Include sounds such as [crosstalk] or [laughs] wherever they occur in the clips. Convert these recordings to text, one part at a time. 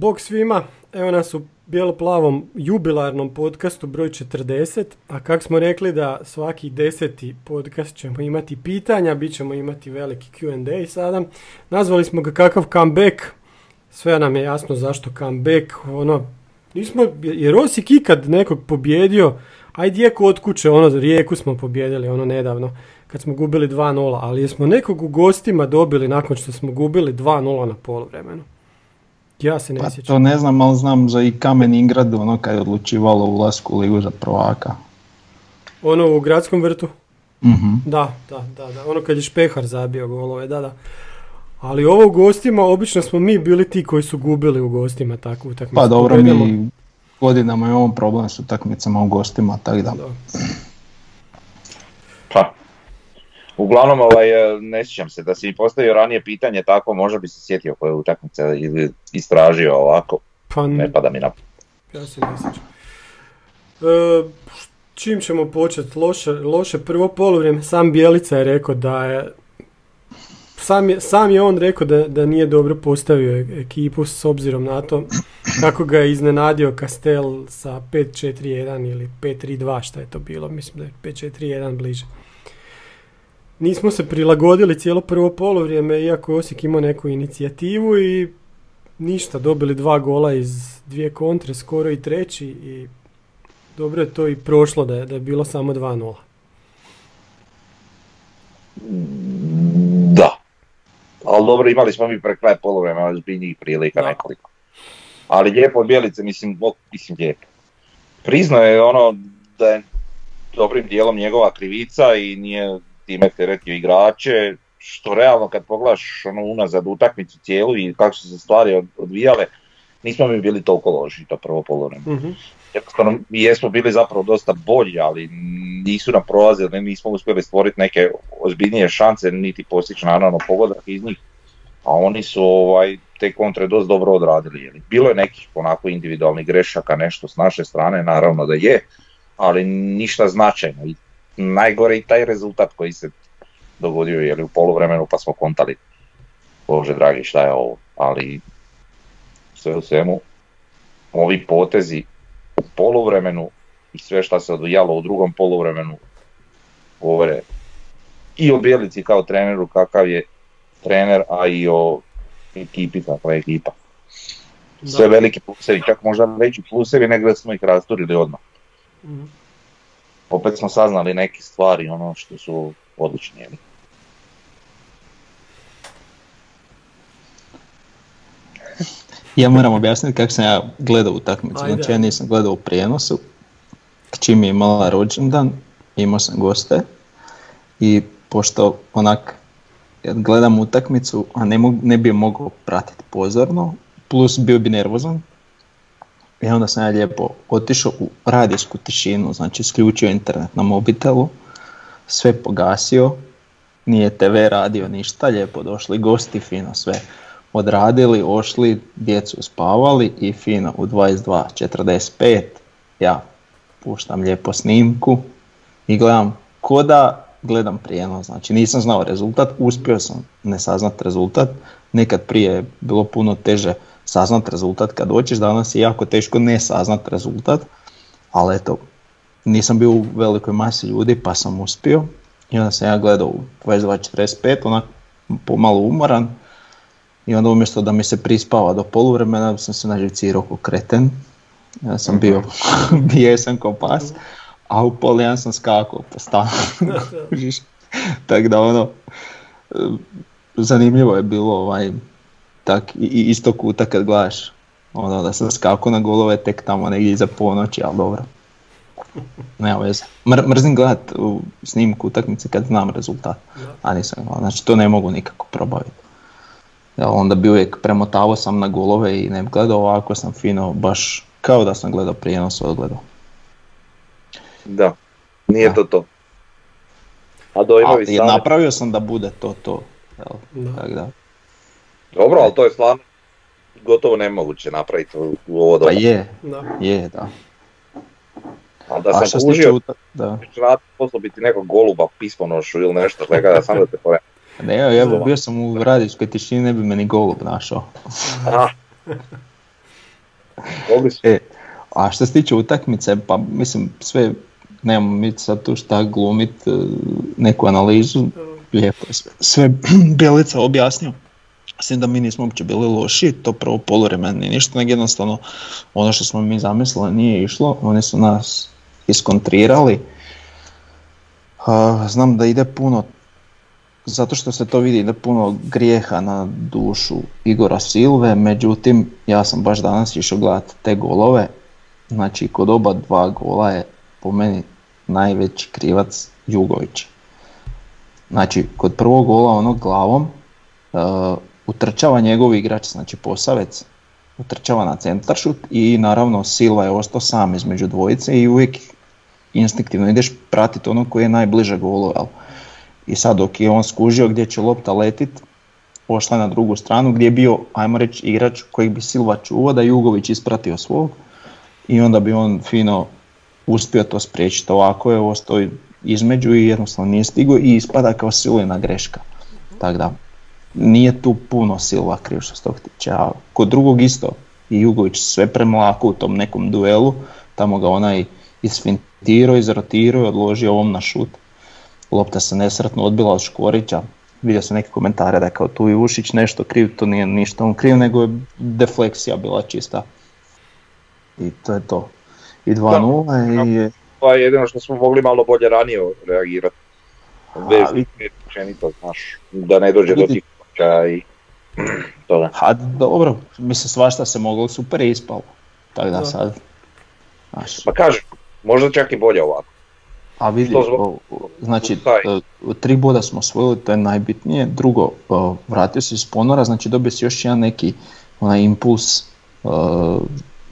Bog svima, evo nas u bijelo-plavom jubilarnom podcastu broj 40, a kak smo rekli da svaki deseti podcast ćemo imati pitanja, bit ćemo imati veliki Q&A sada. Nazvali smo ga kakav comeback, sve nam je jasno zašto comeback, ono, nismo, jer Osijek ikad nekog pobjedio, ajde je kod kuće, ono, Rijeku smo pobjedili, ono, nedavno, kad smo gubili 2-0, ali jesmo nekog u gostima dobili nakon što smo gubili 2-0 na poluvremenu. Ja se ne Pa sjećam. to ne znam, ali znam za i Kamen Ingrad, ono kad je odlučivalo u ulasku u ligu za prvaka. Ono u gradskom vrtu? Mhm. Da, da, da, da. Ono kad je Špehar zabio golove, da, da. Ali ovo u gostima, obično smo mi bili ti koji su gubili u gostima takvu utakmicu. Pa dobro, mi godinama imamo problem s utakmicama u gostima, tako da. Da. Pa, uglavnom ovaj, e, ne sjećam se da si mi postavio ranije pitanje tako, možda bi se sjetio koje utakmice ili istražio ovako, Pa ne pada mi na ja se ne sjećam. E, čim ćemo početi? Loše, loše prvo poluvrijeme. Sam Bjelica je rekao da je sam je, sam je on rekao da, da nije dobro postavio e- ekipu s obzirom na to kako ga je iznenadio Kastel sa 5-4-1 ili 5-3-2 šta je to bilo, mislim da je 5-4-1 bliže. Nismo se prilagodili cijelo prvo polovrijeme iako je Osijek imao neku inicijativu i ništa, dobili dva gola iz dvije kontre, skoro i treći i dobro je to i prošlo da je, da je bilo samo 2-0. Da. Ali dobro, imali smo mi pre kraj polovremena ozbiljnijih prilika Da. nekoliko. Ali lijepo Bjelice, mislim, o, mislim lijepo. Priznao je ono da je dobrim dijelom njegova krivica i nije time teretio igrače, što realno kad pogledaš ono unazad utakmicu cijelu i kako su se stvari od- odvijale, nismo mi bili toliko loši to prvo polovreme. Mhm. Jednostavno mi jesmo bili zapravo dosta bolji, ali nisu nam prolazili, nismo uspjeli stvoriti neke ozbiljnije šanse, niti postići naravno pogodak iz njih. A oni su ovaj, te kontre dosta dobro odradili. je li. Bilo je nekih onako individualnih grešaka, nešto s naše strane, naravno da je, ali ništa značajno. I najgore i taj rezultat koji se dogodio je u poluvremenu pa smo kontali. Bože dragi šta je ovo, ali sve u svemu ovi potezi u poluvremenu i sve šta se odvijalo u drugom poluvremenu govore i o Bjelici kao treneru kakav je trener, a i o ekipi kakva je ekipa. Sve Da. veliki plusevi, čak možda veći plusevi nego da smo ih rasturili odmah. Mhm. Opet smo saznali neke stvari ono što su li. Ja moram objasniti kako sam ja gledao utakmicu. Znači ja nisam gledao u prijenosu. Čim je imala rođendan, imao sam goste. I pošto onak gledam utakmicu, a ne, mogu, ne bi mogao pratiti pozorno, plus bio bi nervozan. I onda sam ja lijepo otišao u radijsku tišinu, znači isključio internet na mobitelu, sve pogasio, nije TV radio ništa, lijepo došli gosti, fino sve odradili, ošli, djecu uspavali i fino u 22.45 ja puštam lijepo snimku i gledam ko da gledam prijenos, znači nisam znao rezultat, uspio sam ne saznat rezultat, nekad prije je bilo puno teže saznat rezultat. Kad dođeš, danas je jako teško ne saznat rezultat, ali eto, nisam bio u velikoj masi ljudi pa sam uspio. I onda sam ja gledao u 22.45, onak pomalo umoran. I onda umjesto da mi se prispava do poluvremena sam se naživcirao ko kreten, ja sam bio [laughs] bijesan ko pas, a u pol jedan sam skakao po stanu. [laughs] Tako da ono, e, zanimljivo je bilo ovaj, tak, i- i isto kuta kad gledaš, ono da sam skakao na golove tek tamo negdje iza ponoći, ali dobro. Nema veze. Mr- mrzim gledat u snimku utakmice kad znam rezultat. A nisam, znači to ne mogu nikako probaviti. Ja, onda bi uvijek premotavao sam na golove i ne gledao ovako sam fino, baš kao da sam gledao prijenos odgledao. Da, nije Da. to to. A sami. napravio sam da bude to to. Jel? Da. Tak da. Dobro, ali to je stvarno gotovo nemoguće napraviti u, ovo Pa doba. je, Da. je, da. A da A sam kužio, da. ću rad poslao biti nekog goluba, pismonošu ili nešto, svega [laughs] da sam da te pore. Ne, evo, bio sam u radijskoj tišini, ne bi me ni golub našao. E, a što se tiče utakmice, pa mislim sve, nemamo mi sad tu šta glumit, e, neku analizu, lijepo je sve, sve [clears throat] Bjelica objasnio. Mislim da mi nismo uopće bili loši, to prvo poluvreme nije ništa, nego jednostavno ono što smo mi zamislili nije išlo, oni su nas iskontrirali. Znam da ide puno, zato što se to vidi, ide puno grijeha na dušu Igora Silve, međutim ja sam baš danas išao gledati te golove, znači kod oba dva gola je po meni najveći krivac Jugović. Znači, kod prvog gola onog glavom uh, utrčava njegov igrač, znači Posavec, utrčava na centaršut i naravno Silva je ostao sam između dvojice i uvijek instinktivno ideš pratiti onog koji je najbliže golu, jel? I sad dok je on skužio gdje će lopta letit, pošla je na drugu stranu gdje je bio, ajmo reći, igrač kojeg bi Silva čuvao da Jugović ispratio svog i onda bi on fino uspio to spriječiti. Ovako je ostao između i jednostavno nije stigao i ispada kao silina greška. Tako da, nije tu puno Silva kriv što se tog tiče, a kod drugog isto i Jugović sve premlako u tom nekom duelu, tamo ga onaj isfintirao, izrotirao i odložio ovom na šut. Lopta se nesretno odbila od Škorića, vidio sam neke komentare da je kao tu i Ušić nešto kriv, to nije ništa on kriv, nego je defleksija bila čista. I to je to. I 2-0 i je To je jedino što smo mogli malo bolje ranije reagirati. Bez vi- općenito, znaš, da ne dođe do Vidi- tih točka i [clears throat] toga. Ha, dobro, mislim svašta se moglo, super ispalo. Tako da Da. sad, znaš, Pa kažem, možda čak i bolje ovako. a vidi, znači, e, tri boda smo osvojili, to je najbitnije. Drugo, vratio si iz ponora, znači dobio si još jedan neki onaj impuls, e,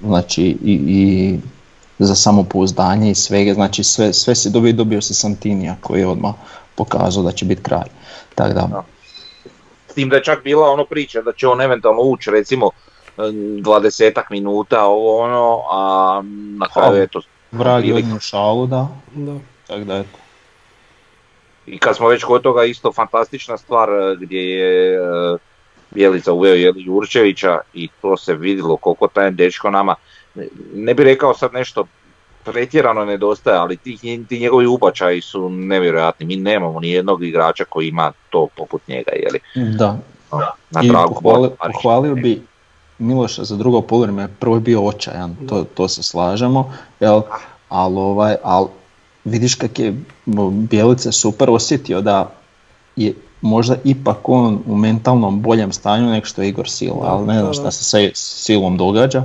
znači i, i za samopouzdanje i svega, znači sve, sve si dobio i dobio si Santinija koji je odmah pokazao da će biti kraj. Tako da, tim da je čak bila ono priča da će on eventualno ući recimo dvadesetak minuta ovo ono, a na kraju Ha. eto. vrag je šalu, da, Da. tako da eto. I kad smo već kod toga isto fantastična stvar e, gdje je e, Bjelica uveo Jeli Jurčevića i to se vidjelo koliko taj dečko nama, ne bi rekao sad nešto pretjerano nedostaje, ali ti, ti njegovi ubačaji su nevjerojatni. Mi nemamo ni jednog igrača koji ima to poput njega, jeli, Da, na I tragu pohvali- pohvalio bi Miloša za drugo poluvreme, prvo je bio očajan, to, to se slažemo, jel, ali ovaj, al, vidiš kak je Bjelica super osjetio da je možda ipak on u mentalnom boljem stanju nego što je Igor Sila, Da, ali ne znam šta se sa Silom događa.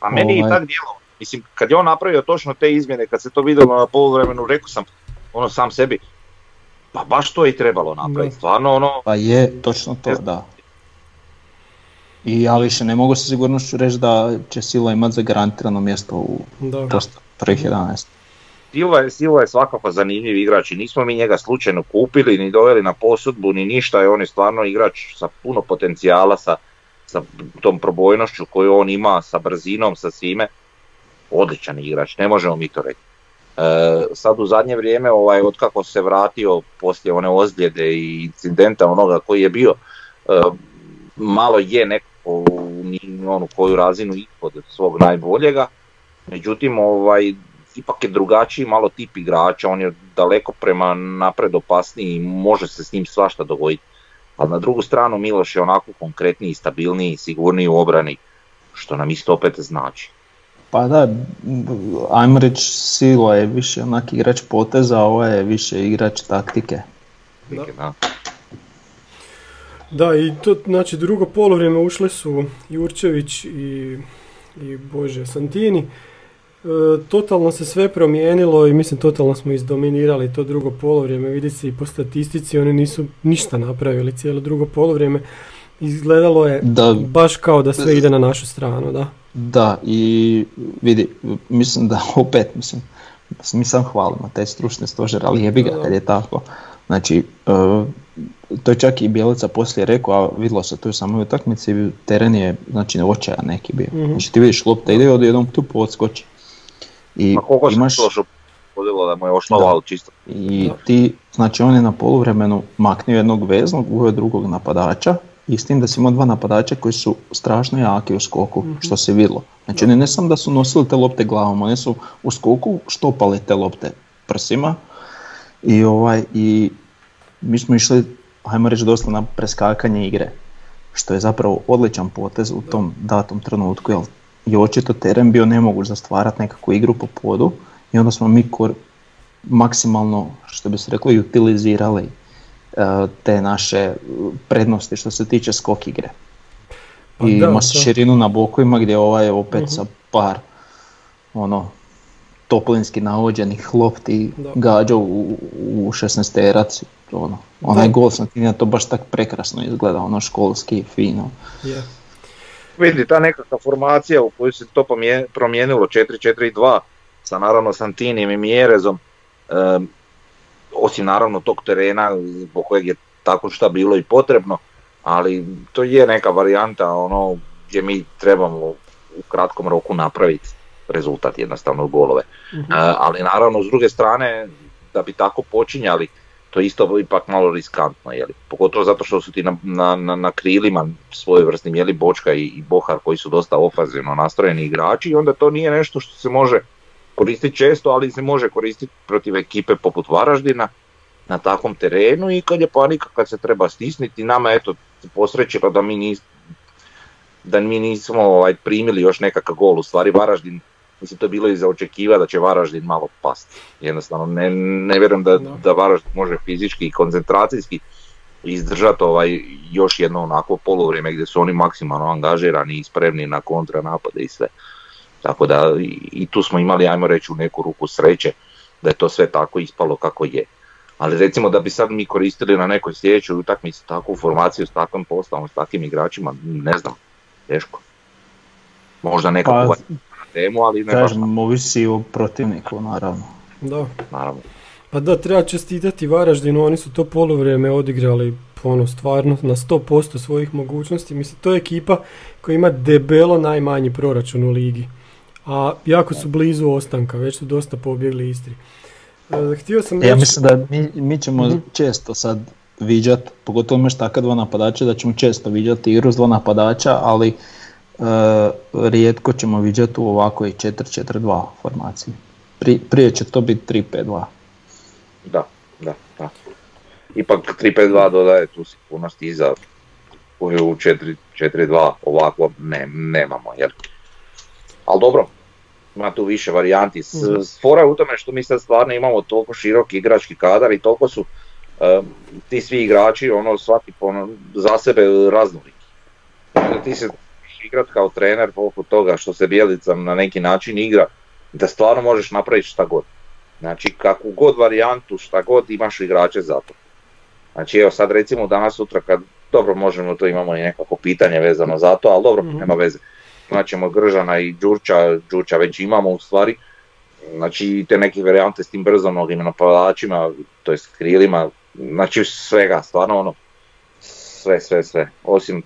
Pa meni je Ovaj. tak djelo. Mislim, kad je on napravio točno te izmjene, kad se to vidjelo na poluvremenu, rekao sam ono sam sebi, pa baš to je i trebalo napraviti. Da. Stvarno ono, Pa je, točno to, da. I ja više ne mogu sa sigurnošću reći da će Sila imati zagarantirano mjesto u prvih 11. Silva je, Silva je svakako zanimljiv igrač i nismo mi njega slučajno kupili, ni doveli na posudbu, ni ništa, i on je stvarno igrač sa puno potencijala, sa, sa tom probojnošću koju on ima, sa brzinom, sa svime. Odličan igrač, ne možemo mi to reći. E, sad u zadnje vrijeme, ovaj, otkako se vratio poslije one ozljede i incidenta onoga koji je bio, e, malo je nekako ni onu koju razinu ispod svog najboljega, međutim ovaj, ipak je drugačiji malo tip igrača, on je daleko prema napred opasniji i može se s njim svašta dogoditi. Ali na drugu stranu Miloš je onako konkretniji, stabilniji, sigurniji u obrani, što nam isto opet znači. Pa da, ajmo reći Silo je više onak igrač poteza, a ovo je više igrač taktike. Da. Da. I to, znači drugo polovrijeme ušle su Jurčević i, i Bože Santini. totalno se sve promijenilo i mislim totalno smo izdominirali to drugo polovrijeme. Vidi se i po statistici, oni nisu ništa napravili cijelo drugo polovrijeme. Izgledalo je Da. baš kao da sve ide na našu stranu, da. Da, i vidi, mislim da [laughs] opet, mislim, mi sam hvalimo taj stručni stožer, ali jebi ga kad je tako. Znači, e, to je čak i Bjelica poslije rekao, a vidjelo se to u samoj utakmici, teren je, znači, očajan neki bio. Mhm. Znači, ti vidiš lopta ide od jednom tu odskoči. I Ma koliko se imaš, to što podilo da mu je ošlo čisto. i ti, znači on je na poluvremenu maknio jednog veznog, uveo drugog napadača i s tim da si imao dva napadača koji su strašno jaki u skoku, što se vidjelo. Znači oni ne samo da su nosili te lopte glavom, oni su u skoku štopali te lopte prsima i ovaj i mi smo išli, ajmo reći, dosta na preskakanje igre, što je zapravo odličan potez u tom datom trenutku, jer je očito teren bio nemoguć za stvarati nekakvu igru po podu i onda smo mi kor- maksimalno, što bi se reklo, utilizirali te naše e, prednosti što se tiče skok igre. Pa I da, ima da. širinu na bokovima gdje ovaj opet Mhm. sa par ono toplinski navođenih lopti Da. gađa u, u 16 terac. Ono. Onaj gol sam ti to baš tak prekrasno izgleda, ono školski, fino. Je. Vidi, ta nekakva formacija u kojoj se to promijenilo 4-4-2 sa naravno Santinijem i Mjerezom, osim naravno tog terena zbog kojeg je tako šta bilo i potrebno, ali to je neka varijanta ono gdje mi trebamo u kratkom roku napraviti rezultat jednostavno golove. Mhm. E, ali naravno s druge strane da bi tako počinjali to je isto ipak malo riskantno, jeli? pogotovo zato što su ti na, na, na, na krilima svojevrsnim jeli Bočka i, i Bohar koji su dosta ofazivno nastrojeni igrači i onda to nije nešto što se može koristiti često, ali se može koristiti protiv ekipe poput Varaždina na takvom terenu i kad je panika, kad se treba stisniti, nama eto se posrećilo da mi nis, da mi nismo ovaj, primili još nekakav gol, u stvari Varaždin Mislim, to je bilo i za očekiva da će Varaždin malo pasti. Jednostavno, ne, ne vjerujem da, Da. Varaždin može fizički i koncentracijski izdržati ovaj još jedno onako poluvrijeme gdje su oni maksimalno angažirani i spremni na kontranapade i sve. Tako da i, tu smo imali, ajmo reći, u neku ruku sreće da je to sve tako ispalo kako je. Ali recimo da bi sad mi koristili na nekoj sljedećoj utakmici takvu formaciju s takvom postavom, s takvim igračima, ne znam, teško. Možda neka Pa, na temu, ali ne baš Kažem, ovisi o protivniku, naravno. Da. naravno. Pa da, treba čestitati Varaždinu, oni su to poluvrijeme odigrali ono, stvarno na 100% svojih mogućnosti. Mislim, to je ekipa koja ima debelo najmanji proračun u ligi. A jako su blizu ostanka, već su dosta pobjegli Istri. E, htio sam Ja reći- mislim da mi, mi ćemo Mhm. često sad viđat, pogotovo imaš takva dva napadača, da ćemo često viđati igru s dva napadača, ali e, rijetko ćemo viđati u ovakvoj 4-4-2 formaciji. Pri, prije će to biti 3-5-2. Da, da, da. Ipak 3-5-2 dodaje tu sigurnost iza koju u 4-4-2 ovako ne, nemamo. Jer... Ali dobro, ima tu više varijanti. S, fora je u tome što mi sad stvarno imamo toliko široki igrački kadar i toliko su ti svi igrači ono svaki ono, za sebe raznoliki. Onda ti se igrat kao trener poput toga što se Bjelica na neki način igra, da stvarno možeš napraviti šta god. Znači kakvu god varijantu, šta god imaš igrače za to. Znači evo sad recimo danas sutra kad, dobro možemo to imamo i nekako pitanje vezano za to, ali dobro, Mhm. nema veze. Imat ćemo Gržana i Đurča, Đurča već imamo u stvari. Znači te neke varijante s tim brzonogim napadačima, to je krilima, znači svega, stvarno ono, sve, sve, sve, osim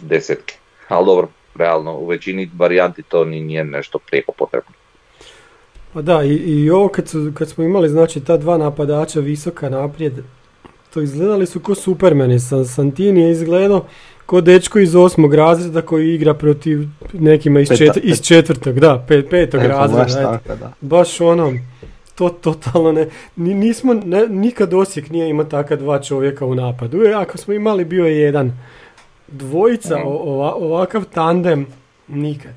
desetke. Ali dobro, realno, u većini varijanti to ni nije nešto prijeko potrebno. Pa da, i, i ovo kad, su, kad smo imali znači ta dva napadača visoka naprijed, to izgledali su ko supermeni. Sa, Santini je izgledao ko dečko iz osmog razreda koji igra protiv nekima iz, čet- iz četvrtog, da, pet, petog Eto, razreda. baš tako, da. Baš ono, to totalno ne, ni- nismo, ne, nikad Osijek nije imao takva dva čovjeka u napadu. E, ako smo imali bio je jedan. Dvojica, o- ova- ovakav tandem, nikad.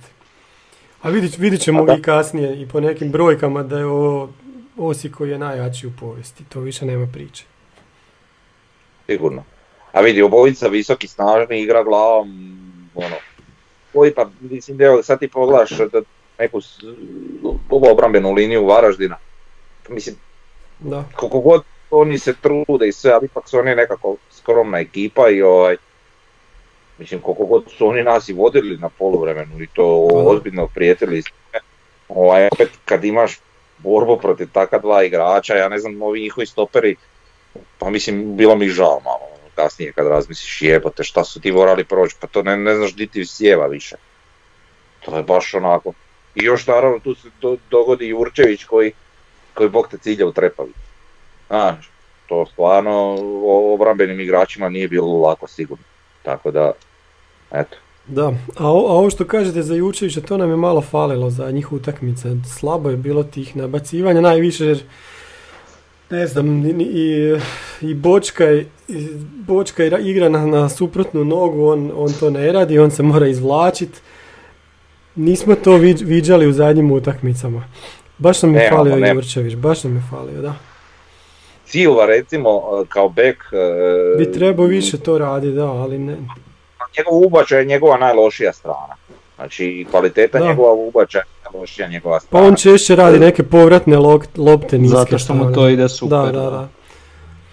A vidit, vidit ćemo i kasnije i po nekim brojkama da je ovo Osijek koji je najjači u povijesti. To više nema priče. Sigurno. A vidi, obojica visoki, snažni, igra glavom, ono, koji pa, mislim da sad ti pogledaš da neku s- obrambenu liniju Varaždina. Mislim, Da. koliko god oni se trude i sve, ali ipak su oni nekako skromna ekipa i ovaj, mislim koliko god su oni nas i vodili na poluvremenu i to Pa ozbiljno prijetili, ovaj, opet kad imaš borbu protiv takva dva igrača, ja ne znam, ovi njihovi stoperi, pa mislim, bilo mi žao malo kasnije kad razmisliš jebote šta su ti morali proći, pa to ne, ne znaš di ti sjeva više. To je baš onako. I još naravno tu se do- dogodi Jurčević koji, koji bog te cilja u trepavi. Znaš, to stvarno obrambenim igračima nije bilo lako sigurno. Tako da, eto. Da, a, o- a ovo što kažete za Jučevića, to nam je malo falilo za njih utakmice. Slabo je bilo tih nabacivanja, najviše jer ne znam, i, i, i Bočka, i, Bočka igra- na, na suprotnu nogu, on, on to ne radi, on se mora izvlačit. Nismo to viđ- viđali u zadnjim utakmicama. Baš nam je Nemamo, falio nemamo. Jurčević, baš nam je falio, da. Silva recimo kao bek, e, Bi trebao više to raditi, da, ali ne. njegov ubačaj je njegova najlošija strana. Znači kvaliteta Da. njegova ubačaja je najlošija njegova Pa strana. on češće radi neke povratne lopte niske. Zato što mu to ide super. Da, da, da.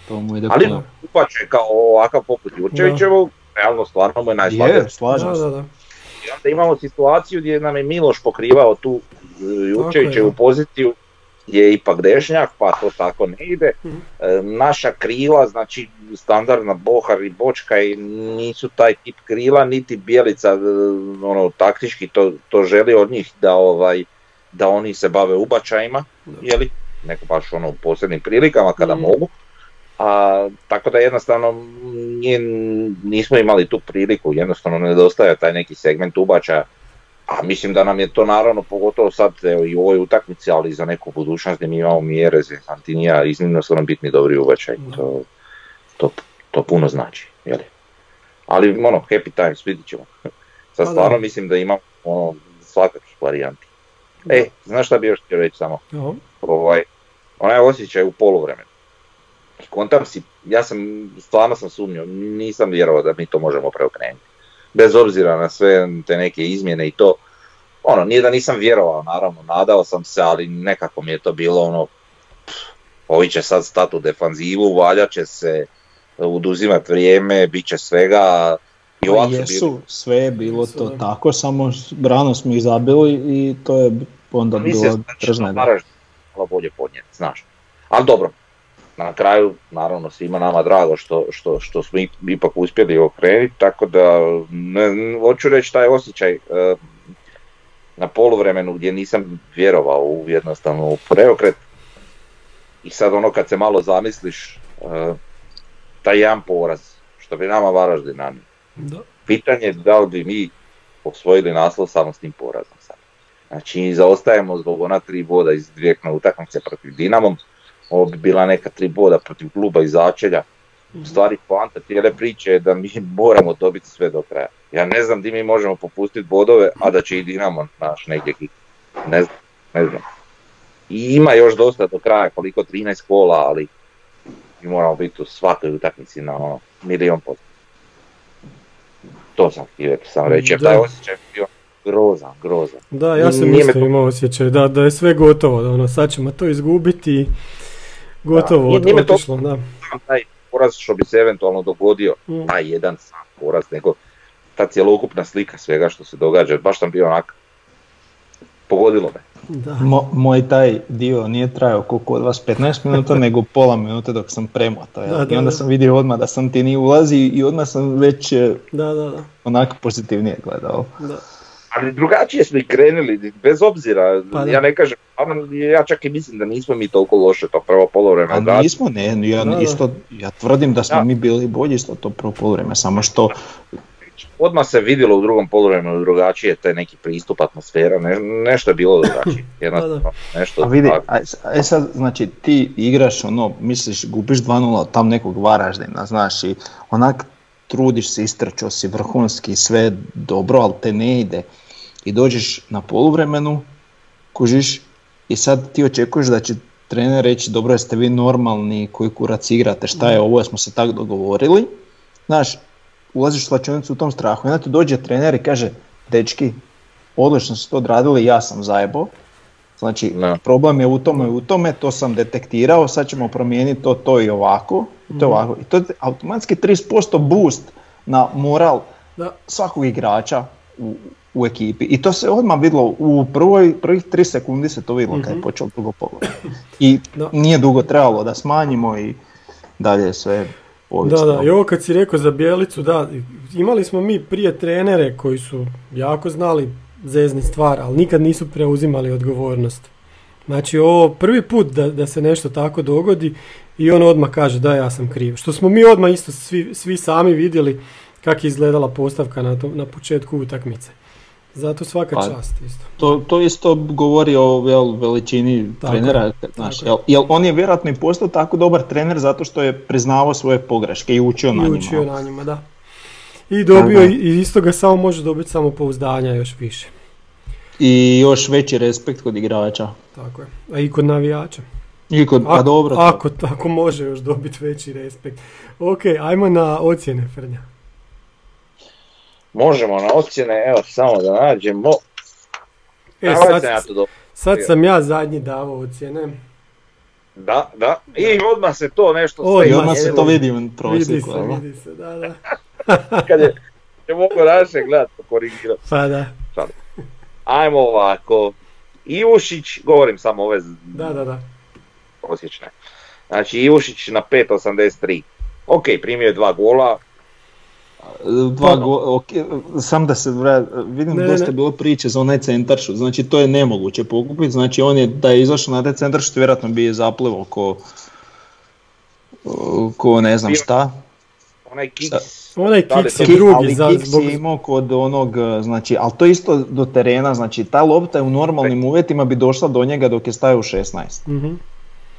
To mu ide Ali ubačaj kao ovakav poput Jurčevićevog, realno stvarno mu je najslabije. Je, slažem se. da, da. I onda imamo situaciju gdje nam je Miloš pokrivao tu e, Jurčevićevu poziciju je ipak dešnjak, pa to tako ne ide. Mhm. E, Naša krila, znači standardna Bohar i Bočka i nisu taj tip krila, niti Bijelica e, ono, taktički to, to želi od njih da ovaj da oni se bave ubačajima, jeli, neko baš ono u posebnim prilikama kada Mhm. mogu. A, tako da jednostavno nije, nismo imali tu priliku, jednostavno nedostaje taj neki segment ubačaja. A mislim da nam je to naravno pogotovo sad evo, i u ovoj utakmici, ali i za neku budućnost gdje mi imamo Mjerez i Santinija, iznimno su nam bitni dobri ubačaj. To, to, to puno znači. Jeli? Ali ono, happy times, vidit ćemo. [laughs] Sad Pa stvarno mislim da imamo ono, svakakvih varijanti. E, znaš šta bi još htio reći samo? Jo. ovaj, onaj osjećaj u poluvremenu. Kontam si, ja sam, stvarno sam sumnio, nisam vjerovao da mi to možemo preokrenuti. Bez obzira na sve te neke izmjene i to, ono, nije da nisam vjerovao, naravno, nadao sam se, ali nekako mi je to bilo ono, pff, ovi će sad stati u defanzivu, valja će se uduzimati vrijeme, bit će svega, i ovako bili. Jesu, sve je bilo Jesu, to da. tako, samo s- rano smo ih zabili i to je onda Mislim bilo Varaždin malo bolje podnijeti, znaš. Ali dobro, na kraju, naravno, svima nama drago što, što, što smo ip- ipak uspjeli okrenuti, tako da, ne, hoću reći taj osjećaj e, na poluvremenu gdje nisam vjerovao u jednostavno u preokret i sad ono kad se malo zamisliš, e, taj jedan poraz, što bi nama Varaždin nanio. Pitanje je da li bi mi osvojili naslov samo s tim porazom sad. Znači zaostajemo zbog ona tri boda iz direktne utakmice protiv Dinamom, ovo bi bila neka tri boda protiv kluba iz začelja. U stvari poanta cijele priče je da mi [laughs] moramo dobiti sve do kraja. Ja ne znam di mi možemo popustiti bodove, a da će i Dinamo naš negdje kići. Ne znam, ne znam. I ima još dosta do kraja, koliko 13 kola, ali mi moramo biti u svakoj utakmici na ono, milion posto. To sam htio sam reći, jer Da. taj osjećaj je bio grozan, grozan. Da, ja sam isto to- imao osjećaj da, da je sve gotovo, da ono, sad ćemo to izgubiti gotovo od, nije to- da. Sam taj poraz što bi se eventualno dogodio, Mm. taj jedan sam poraz, nego ta cjelokupna slika svega što se događa, baš sam bio onak, pogodilo me. Da. Mo- moj taj dio nije trajao koliko od vas 15 minuta, [laughs] nego pola minute dok sam premotao. Da, da, I onda da. sam vidio odmah da sam ti ni ulazi i odmah sam već Da, da, da. onak pozitivnije gledao. da. Ali drugačije smo i krenuli, bez obzira, Pa da. ja ne kažem, ono, ja čak i mislim da nismo mi toliko loše to prvo polovreme A odradili. nismo, ne, ja, Da, da. isto, ja tvrdim da smo Da. mi bili bolji isto to prvo poluvreme, samo što Odmah se vidjelo u drugom poluvremenu drugačije, taj neki pristup, atmosfera, ne, nešto je bilo drugačije. [laughs] Jednostavno, nešto A vidi, a, e sad, znači ti igraš ono, misliš gubiš 2-0 od tam nekog Varaždina, znaš i onak trudiš se, istrčao si vrhunski, sve dobro, ali te ne ide. I dođeš na poluvremenu, kužiš, i sad ti očekuješ da će trener reći dobro jeste vi normalni, koji kurac igrate, šta je ovo, smo se tak dogovorili. Znaš, ulaziš u slačionicu u tom strahu i onda ti dođe trener i kaže, dečki, odlično su to odradili, ja sam zajebo. Znači, Da. problem je u tome i u tome, to sam detektirao, sad ćemo promijeniti to, to i ovako, i to ovako. I to je automatski 30% boost na moral Da. svakog igrača u, u ekipi. I to se odmah vidjelo, u prvoj, prvih 3 sekundi se to vidjelo kad je počeo drugo pogled. I Da. nije dugo trebalo da smanjimo i dalje je sve ovisno. Da, da, i ovo kad si rekao za Bjelicu, da, imali smo mi prije trenere koji su jako znali zezni stvar, ali nikad nisu preuzimali odgovornost. Znači ovo prvi put da, da se nešto tako dogodi i on odmah kaže da ja sam kriv. Što smo mi odmah isto svi, svi sami vidjeli kako je izgledala postavka na, to, na početku utakmice. Zato svaka Pa, čast isto. To, to isto govori o jel, veličini Tako trenera. Znaš, tako je. jel, jel on je vjerojatno i postao tako dobar trener zato što je priznavao svoje pogreške i učio na I njima. učio na njima, da. I dobio i da. i iz toga samo može dobiti samopouzdanja još više. I još veći respekt kod igrača. Tako je. A i kod navijača. I kod, pa dobro, ako, ako može još dobiti veći respekt. Ok, ajmo na ocjene, Frnja. Možemo na ocjene, evo samo da nađemo. E, sad, sam ja to dobro. sad sam ja zadnji davao ocjene. Da, da. I odmah se to nešto Odmah I sve odmah se to vidi u Vidi prosjeku. se, jel da? vidi se, da, da. [laughs] Kad je, je mogu raše gledat, korigirati. Pa da, Ajmo ovako. Ivušić, govorim samo ove da, da, da. prosječne. Znači Ivušić na 5.83. Ok, primio je dva gola. Dva Pa- go, ok, sam da se vrat, vidim Ne, dosta ne. bilo priče za onaj centaršut, znači to je nemoguće pokupiti, znači on je da je izašao na taj centaršut vjerojatno bi je zaplivao ko, ko ne znam šta. Onaj kiks. Onaj kiks je drugi ali za, kiks zbog... je imao kod onog, znači, ali to isto do terena, znači ta lopta je u normalnim uvjetima bi došla do njega dok je stajao u 16. Mhm.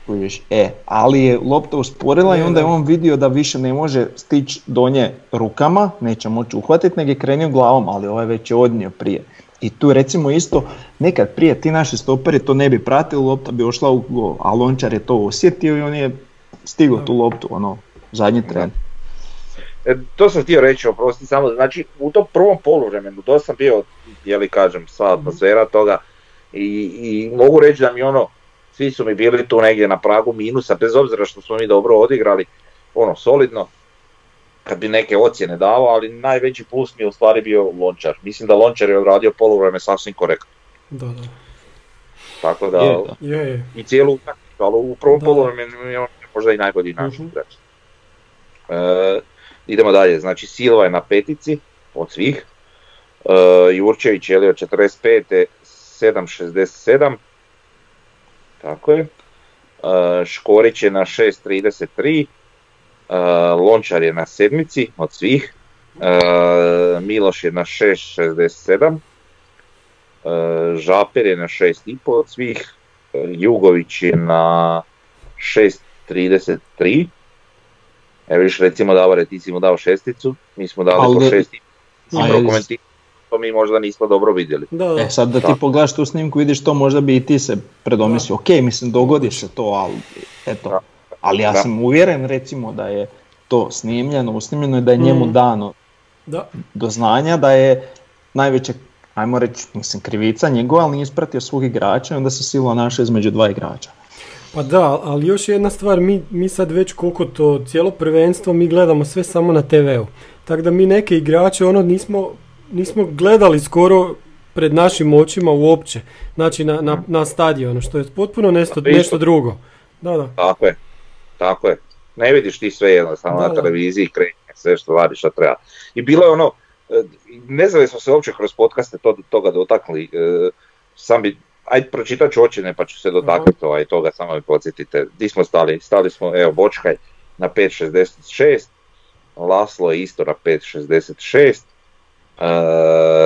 Kužiš? E, ali je lopta usporila i Ne, onda je on vidio da više ne može stići do nje rukama, neće moći uhvatiti, nego je krenio glavom, ali ovaj već je odnio prije. I tu recimo isto, nekad prije ti naši stoperi to ne bi pratili, lopta bi ošla u gol, a Lončar je to osjetio i on je stigao tu loptu, ono, zadnji tren. E, to sam htio reći, oprosti samo, znači u tom prvom poluvremenu, to sam bio, je li kažem, sva atmosfera toga i, i mogu reći da mi ono, svi su mi bili tu negdje na pragu minusa, bez obzira što smo mi dobro odigrali, ono, solidno, kad bi neke ocjene davao, ali najveći plus mi je u stvari bio Lončar. Mislim da Lončar je odradio poluvreme sasvim korektno, Da, da. tako da, Je, da. Je, je. i cijelu utakmicu, ali u prvom Da. poluvremenu je on možda i najbolji naš Mhm. igrač. E, idemo dalje, znači Silva je na petici od svih, e, Jurčević je li od 45. 7.67, tako je, e, Škorić je na 6.33, e, Lončar je na sedmici od svih, e, Miloš je na 6.67, e, Žaper je na 6.5 od svih, Jugović je na 6.33, Evo viš recimo Davore, ti si mu dao šesticu, mi smo dali Ali po i to mi možda nismo dobro vidjeli. Da, da. E sad da ti Da. pogledaš tu snimku vidiš to možda bi i ti se predomislio, ok mislim dogodi se to, ali eto. Da. Ali ja Da. sam uvjeren recimo da je to snimljeno, usnimljeno i da je njemu Mhm. dano da. do znanja da je najveća, ajmo reći, mislim krivica njegova, ali nije ispratio svog igrača i onda se silo našao između dva igrača. Pa da, ali još jedna stvar, mi, mi sad već koliko to cijelo prvenstvo, mi gledamo sve samo na TV-u. Tako da mi neke igrače ono nismo, nismo gledali skoro pred našim očima uopće. Znači na, na, na stadionu, što je potpuno nešto, Pa nešto drugo. Da, da. Tako je, tako je. Ne vidiš ti sve jednostavno Da, na televiziji, krenje sve što radiš, što treba. I bilo je ono, e, ne znam smo se uopće kroz podcaste to, toga dotakli, e, sam bi, ajde pročitat ću ocjene pa ću se dotaknuti ovaj, toga, samo mi podsjetite. Di smo stali? Stali smo, evo, Bočkaj na 5.66, Laslo je isto na 5.66, e,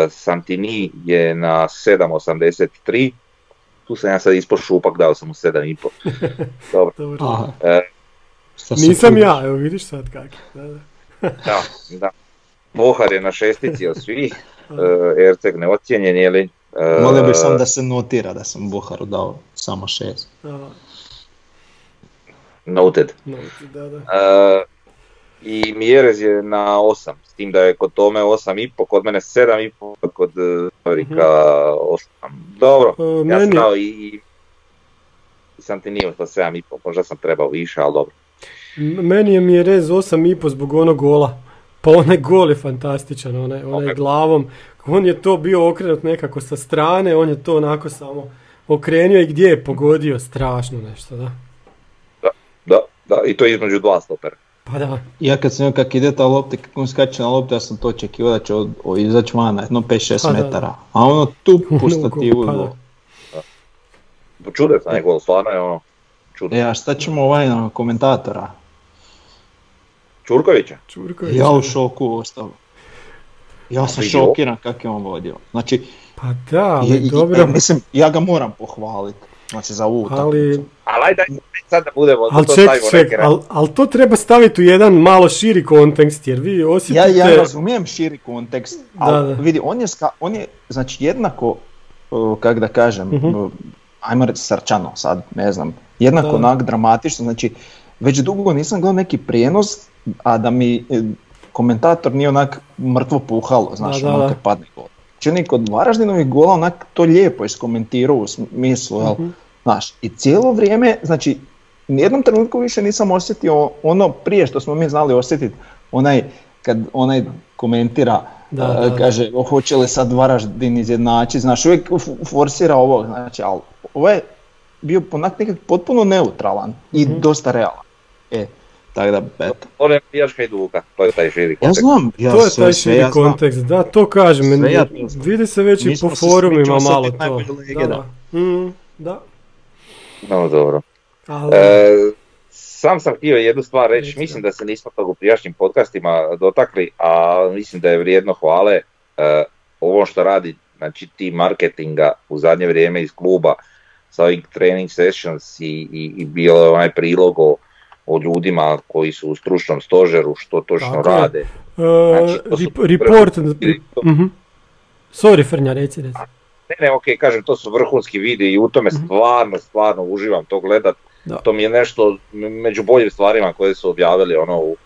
Santini je na 7.83, tu sam ja sad ispod šupak, dao sam mu 7,5. [laughs] Dobro. Dobro. Aha, E, Nisam ja, evo vidiš sad kak. Da, da. [laughs] Da, da. Bohar je na šestici od svih, [laughs] e, Erceg neocijenjen, je li? E, Molio bih samo da se notira da sam Buharu dao samo šest. Aha, Noted. no, da, da. E, i Mjerez je na 8, s tim da je kod tome 8,5, kod mene 7,5, kod e, Norika 8. Dobro, E, ja sam dao i, i, i sam ti nije to 7,5, možda sam trebao više, ali dobro. Meni je Mjerez 8,5 zbog onog gola. Pa onaj gol je fantastičan, onaj, onaj Ok. glavom. On je to bio okrenut nekako sa strane, on je to onako samo okrenio i gdje je pogodio, strašno nešto, da. Da, da, i to između dva stopera. Pa da, Ja kad sam kak ide ta lopta, kako on skače na loptu, ja sam to očekivao da će od, o, izaći van na jedno 5-6 Pa da, da. metara. A ono tu [laughs] Ono po stativu pa gol. Čudesan je gol, stvarno je ono čudno. E, a šta ćemo ovaj na komentatora? Čurkovića? Čurković. Ja u šoku ostao. Ja sam šokiran kak je on vodio. Znači, Pa da, ali je- je- dobro, mislim, ja ga moram pohvaliti. Znači za ovu ali. Ali ajde, sad da budemo, ali to ček, ček, ali, ali to treba staviti u jedan malo širi kontekst, jer vi Ja, osjetite... ja razumijem širi kontekst, ali Da, da. vidi, on je, ska- on je znači jednako, uh, kak da kažem, Mhm. uh, ajmo reći srčano sad, ne znam, jednako Da. onak dramatično, znači već dugo nisam gledao neki prijenos, a da mi eh, komentator nije onak mrtvo puhalo, znaš, Da, da, ono da. kad padne gol. Je kod Varaždinovih gola onak to lijepo iskomentirao u smislu, jel, Mhm. znaš, i cijelo vrijeme, znači, nijednom trenutku više nisam osjetio ono prije što smo mi znali osjetiti, onaj, kad onaj komentira, Da, a, da, da. kaže, "O, hoće li sad Varaždin izjednači, znaš, uvijek forsira ovo, znači, ali ovo je bio onak nekak potpuno neutralan i Mhm. dosta realan. E, tako da, eto. On je pijaš Hajduka, to je taj širi Ja kontekst. znam, ja to je sve, taj sve širi ja znam. kontekst, da, to kažem, ja to znam. vidi se već i po forumima malo to. Da, da. Mm, da. No dobro. Ali, E, sam sam htio jednu stvar reći, mislim da se nismo tog u prijašnjim podcastima dotakli, a mislim da je vrijedno hvale e, ovo što radi znači tim marketinga u zadnje vrijeme iz kluba sa ovih training sessions i, i, i bio je onaj prilog o, o ljudima koji su u stručnom stožeru, što točno Tako rade. e, znači, to su rep- report, vrhunski- mhm. Sorry Frnja, reci, reci. Ne, ne, ok, kažem, to su vrhunski videi i u tome stvarno, stvarno uživam to gledat. Da. To mi je nešto među boljim stvarima koje su objavili ono u,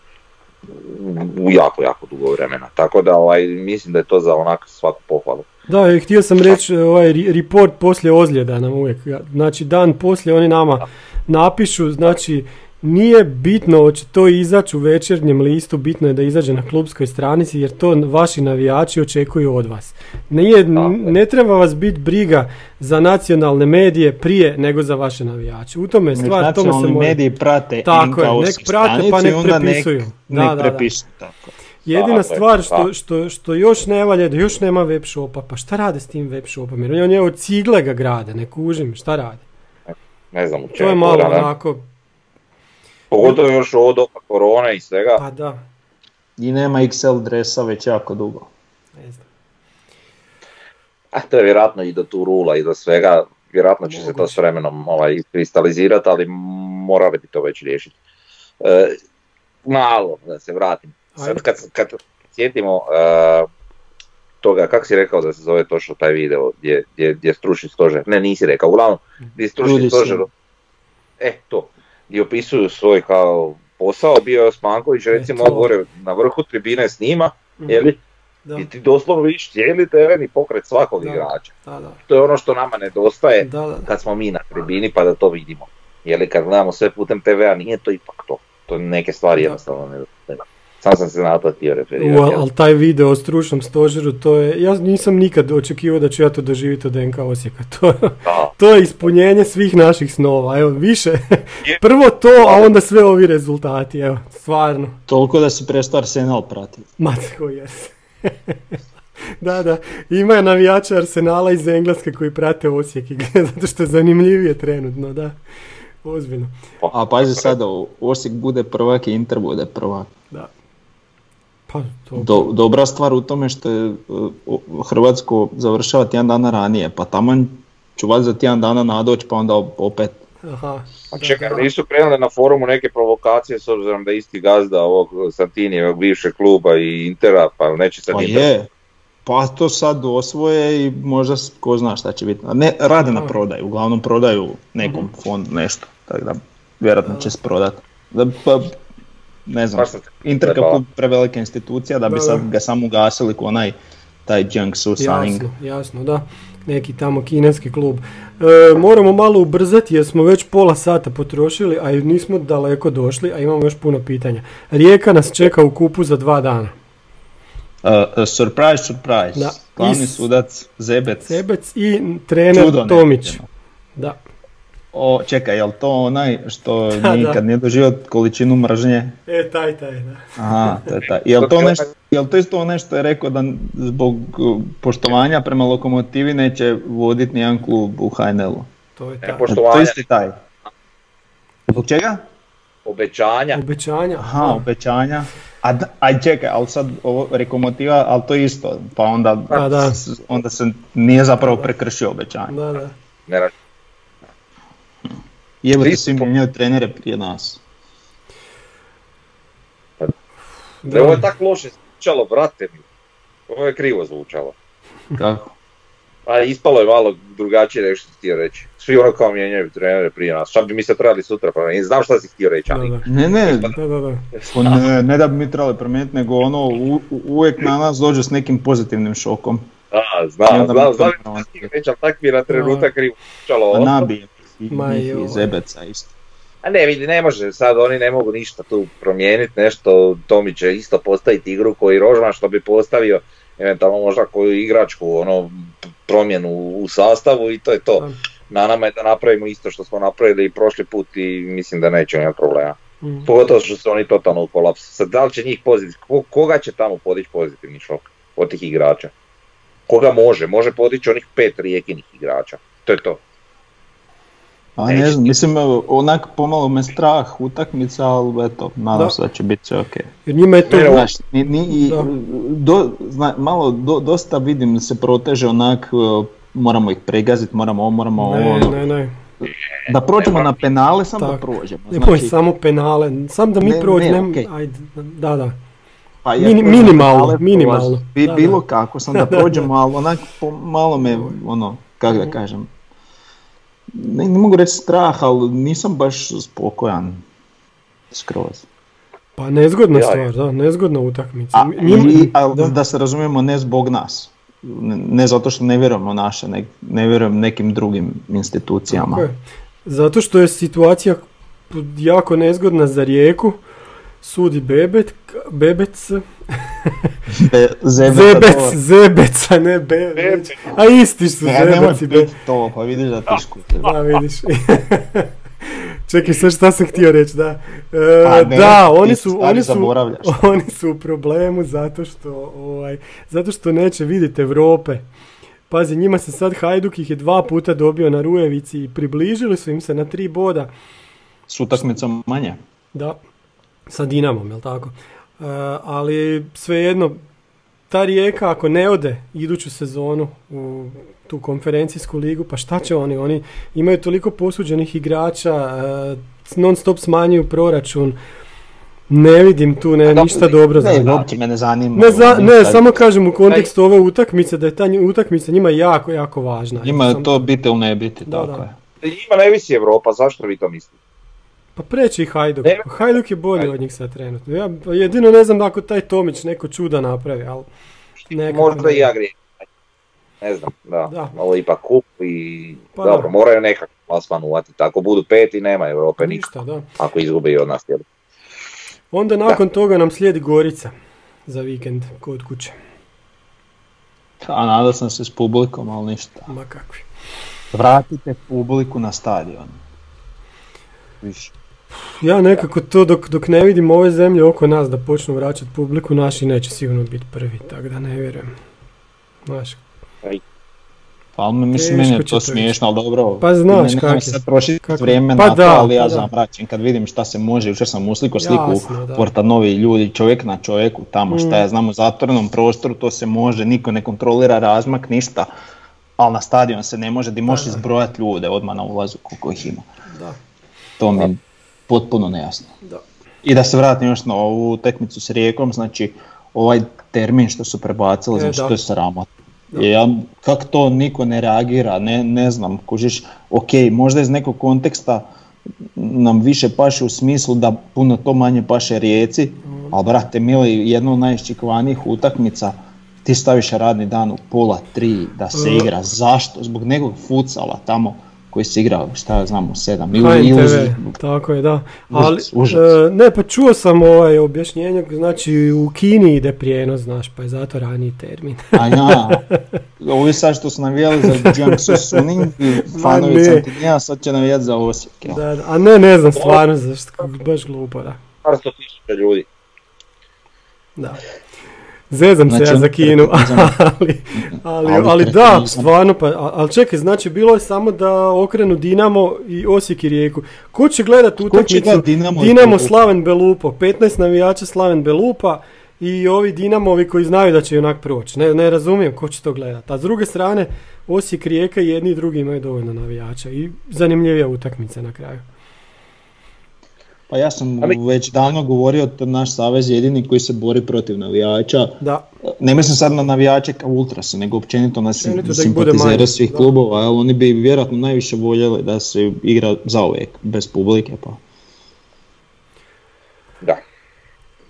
u jako, jako dugo vremena. Tako da ovaj, mislim da je to za onak svaku pohvalu. Da, i htio sam reći ovaj report poslije ozljeda nam uvijek. Znači dan poslije oni nama napišu, znači nije bitno hoće to izaći u večernjem listu, bitno je da izađe na klubskoj stranici jer to vaši navijači očekuju od vas. Nije, ne treba vas biti briga za nacionalne medije prije nego za vaše navijače. U tome je stvar, tome se nacionalni mora... mediji prate Tako je, nek prate pa nek prepisuju. Nek, nek da, da. prepisuju, tako. Jedina stvar što, tako. što, što još ne valja je da još nema web shopa. Pa šta rade s tim web shopom? Jer on je od cigle ga grade, ne kužim, šta rade? Ne znam u To je malo onako, Pogotovo još ovo doba korone i svega. pa da, I nema XL dresa već jako dugo. ne znam. A to je vjerojatno i do tu rula i do svega. Vjerojatno će se to Moguće. s vremenom ovaj, kristalizirati, ali morali bi to već riješiti. E, malo, da se vratim. Sad kad, kad sjetimo e, toga, kako si rekao da se zove točno taj video gdje, gdje, gdje je stručni stožer, ne nisi rekao, uglavnom gdje je stručni stožer, e to, gdje opisuju svoj kao posao, bio je Osmanković recimo E, gore na vrhu tribine snima, li? Da, I ti doslovno vidiš cijeli teren i pokret svakog Da. igrača. da, da, To je ono što nama nedostaje da, da. kad smo mi na tribini pa da to vidimo. Je li kad gledamo sve putem TV-a nije to ipak to. To neke stvari Da. jednostavno nedostaju. Sam sam se na to htio U, referirati. al- ali taj video o stručnom stožeru, to je, ja nisam nikad očekivao da ću ja to doživjeti od NK Osijeka. [laughs] To, Da, to je ispunjenje svih naših snova, evo, više. Je. [laughs] Prvo to, a onda sve ovi rezultati, evo, stvarno. Toliko da si prestao Arsenal pratiti. Matko, jes. [laughs] da, da, ima navijača Arsenala iz Engleske koji prate Osijek i zato što je zanimljivije trenutno, da. Ozbiljno, A pazi sada, Osijek bude prvak i Inter bude prvak. da. Pa, to... Do, dobra stvar u tome što je o- Hrvatsko završava tjedan dana ranije, pa taman ću vas za tjedan dana nadoći pa onda opet. Aha. A čekaj, nisu krenule na forumu neke provokacije s obzirom da je isti gazda ovog Santinijevog bivšeg kluba i Intera, pa neće sad Pa Inter- je, pa to sad osvoje i možda ko zna šta će biti. A Ne, rade na prodaju, uglavnom prodaju nekom fondu nešto, tako da vjerojatno će se prodati. Da, pa, ne znam, Baš sam- Inter kao trebala. klub prevelika institucija da bi sad ga samo ugasili ko onaj taj Jiangsu. Jasno, jasno, da. Neki tamo kineski klub. E, moramo malo ubrzati jer smo već pola sata potrošili, a nismo daleko došli, a imamo još puno pitanja. Rijeka nas čeka u kupu za dva dana. Uh, uh, surprise, surprise. Da. Glavni sudac Zebec. Sebec i trener Čudo Tomić. Da. O, čekaj, jel to onaj što [laughs] Da, nikad da. nije doživio količinu mržnje? E, taj, taj, da. Aha, to je taj. Jel to, nešto, jel to isto ono što je rekao da zbog uh, poštovanja prema lokomotivi neće voditi nijedan klub u HNL-u? To je Ne, taj. To je Poštovanja. isti taj. Zbog čega? Obećanja. Obećanja. Aha, obećanja. A, aj čekaj, ali sad ovo rekomotiva, ali to je isto, pa onda, Pa da. onda se nije zapravo prekršio obećanje. Da, da. Ne računam. Jebote, Ti- svi mijenjaju trenere prije nas. Da, ovo je tako loše zvučalo, brate mi. Ovo je krivo zvučalo. Kako? A ispalo je malo drugačije nego što si htio reći. Svi ono kao mijenjaju trenere prije nas. Šta bi mi se trebali sutra promijeniti? Znam šta si htio reći, ali... Ne, ne, Da, da, da. pa ne, ne da bi mi trebali promijeniti, nego ono u- uvijek na nas dođe s nekim pozitivnim šokom. Da, I znam, onda znam, mi znam to šta si htio reći, ali tak i Ma i Zebeca isto. A ne vidi, ne može, sad oni ne mogu ništa tu promijeniti, nešto, Tomi će isto postaviti igru koji Rožman što bi postavio, eventualno možda koju igračku, ono, promjenu u sastavu i to je to. Na nama je da napravimo isto što smo napravili i prošli put i mislim da neće imati problema. Mm. Pogotovo što su oni totalno u kolapsu. Sad, da li će njih pozitiv, ko- koga će tamo podići pozitivni šok od tih igrača? Koga može? Može podići onih pet rijekinih igrača. To je to. A ne znam, mislim onak pomalo me strah utakmica, ali eto, nadam Da. se da će biti sve okej. Jer njima je to... Ne, Znaš, ni, ni, i, do, zna, malo do, dosta vidim se proteže onak, uh, moramo ih pregaziti, moramo ovo, moramo ovo. Ne, ono. ne, ne. Da prođemo na penale, samo da prođemo. Nemoj samo penale, sam da mi Ne, prođemo, ne, okej. ajde, da, da. pa prođemo na minimalno, penale, minimalno. prolaz- bi- Da, da. bilo kako, sam [laughs] da prođemo, ali onak po- malo me, ono, kako da kažem, ne, ne mogu reći strah, ali nisam baš spokojan skroz. Pa nezgodna Ja, stvar, da, nezgodna utakmica. A, Njim- i, ali da. da. se razumijemo, ne zbog nas. Ne, ne zato što ne vjerujem u naše, ne, ne vjerujem nekim drugim institucijama. Tako je. Zato što je situacija jako nezgodna za rijeku. Sudi Bebet, Bebec, Be, Zebec, to- Zebec, a ne Bebec. A isti su Ja, nemoj Zebec i Bebec. to, pa vidiš da ti škuti. Da, vidiš. [laughs] Čekaj, sad šta sam htio reći, da. E, Pa ne, da, oni su, oni su, [laughs] oni su u problemu zato što, ovaj, zato što neće vidjeti Europe. Pazi, njima se sad Hajduk ih je dva puta dobio na Rujevici i približili su im se na tri boda. S utakmicom manje. Da, sa Dinamom, jel tako? E, ali svejedno, ta rijeka ako ne ode iduću sezonu u tu konferencijsku ligu, pa šta će oni? Oni imaju toliko posuđenih igrača, e, non stop smanjuju proračun. Ne vidim tu ne, ništa dobro za Ne, uopće me ne zanima. Ne, za, ne, samo kažem u kontekstu ove utakmice da je ta utakmica njima jako, jako važna. Njima je to biti ili ne biti, Da, tako da. je. Njima ne visi Europa, zašto vi to mislite? Pa preći i Hajduk. Ne. Hajduk je bolji od njih sad trenutno. Ja jedino ne znam ako taj Tomić neko čuda napravi, ali nekako Možda i ja griješim. Ne znam, da. Da. Je ipak kup i Pa dobro, da. moraju nekako plasman uvatiti. Ako budu peti, nema Europe ništa. Ništa, da. Ako izgubi od nas. jel? Onda nakon toga nam slijedi Gorica za vikend kod kuće. A nadao sam se s publikom, ali ništa. Ma kakvi. Vratite publiku na stadion. Više. Ja nekako to dok, dok ne vidim ove zemlje oko nas da počnu vraćati publiku, naši neće sigurno biti prvi, tako da ne vjerujem. Znaš, Pa mislim, meni je to smiješno, ali dobro. Pa znaš ne, kak je. sad trošiti vrijeme Pa na to, da, ali ja pa da. zamračim kad vidim šta se može. Jučer sam usliko sliku Jasno, da. Porta novi ljudi, čovjek na čovjeku tamo, šta Mm. ja znam u zatvorenom prostoru, to se može, niko ne kontrolira razmak, ništa. Ali na stadion se ne može, di možeš da. izbrojati ljude odmah na ulazu koliko ih ima. da, To mi potpuno nejasno. da. I da se vratim još na ovu utakmicu s Rijekom, znači ovaj termin što su prebacili, E, znači da. to je sramotno. Ja, kak to niko ne reagira, ne, ne znam, kužiš, ok, možda iz nekog konteksta nam više paše u smislu da puno to manje paše rijeci, ali brate mili, jedno od najiščekovanijih utakmica, ti staviš radni dan u pola tri da se Mm. igra, zašto? Zbog nekog futsala tamo koji se igrao, šta ja znam, u sedam ili, HNTV, tako je, da. Ali, Užas, užas. e, ne, pa čuo sam ovaj objašnjenje, znači u Kini ide prijenos, znaš, pa je zato raniji termin. A ja, [laughs] ovi sad što su navijali za Jiangsu Suning, fanovi ne. Santinija, sad će navijati za Osijek. jel? Da, da, a ne, ne znam stvarno zašto, baš glupo, da. Par sto tisuća ljudi. da. Zezam se Znači, ja za Kinu, kretenizam. ali, ali, Ali ali da, stvarno, pa, ali čekaj, znači bilo je samo da okrenu Dinamo i Osijek i Rijeku. Ko će gledat utakmicu gledat Dinamo Dinamo? Slaven Belupo, 15 navijača Slaven Belupa i ovi Dinamovi koji znaju da će onak proći. Ne, ne razumijem ko će to gledat. A s druge strane, Osijek, Rijeka i jedni i drugi imaju dovoljno navijača i zanimljivija utakmica na kraju. Pa ja sam Ali- već davno govorio, to naš savez je jedini koji se bori protiv navijača. Da, Ne mislim sad na navijače kao ultrasi, nego općenito na da simpatizere svih da. klubova, ali oni bi vjerojatno najviše voljeli da se igra zauvijek, bez publike. Pa. Da.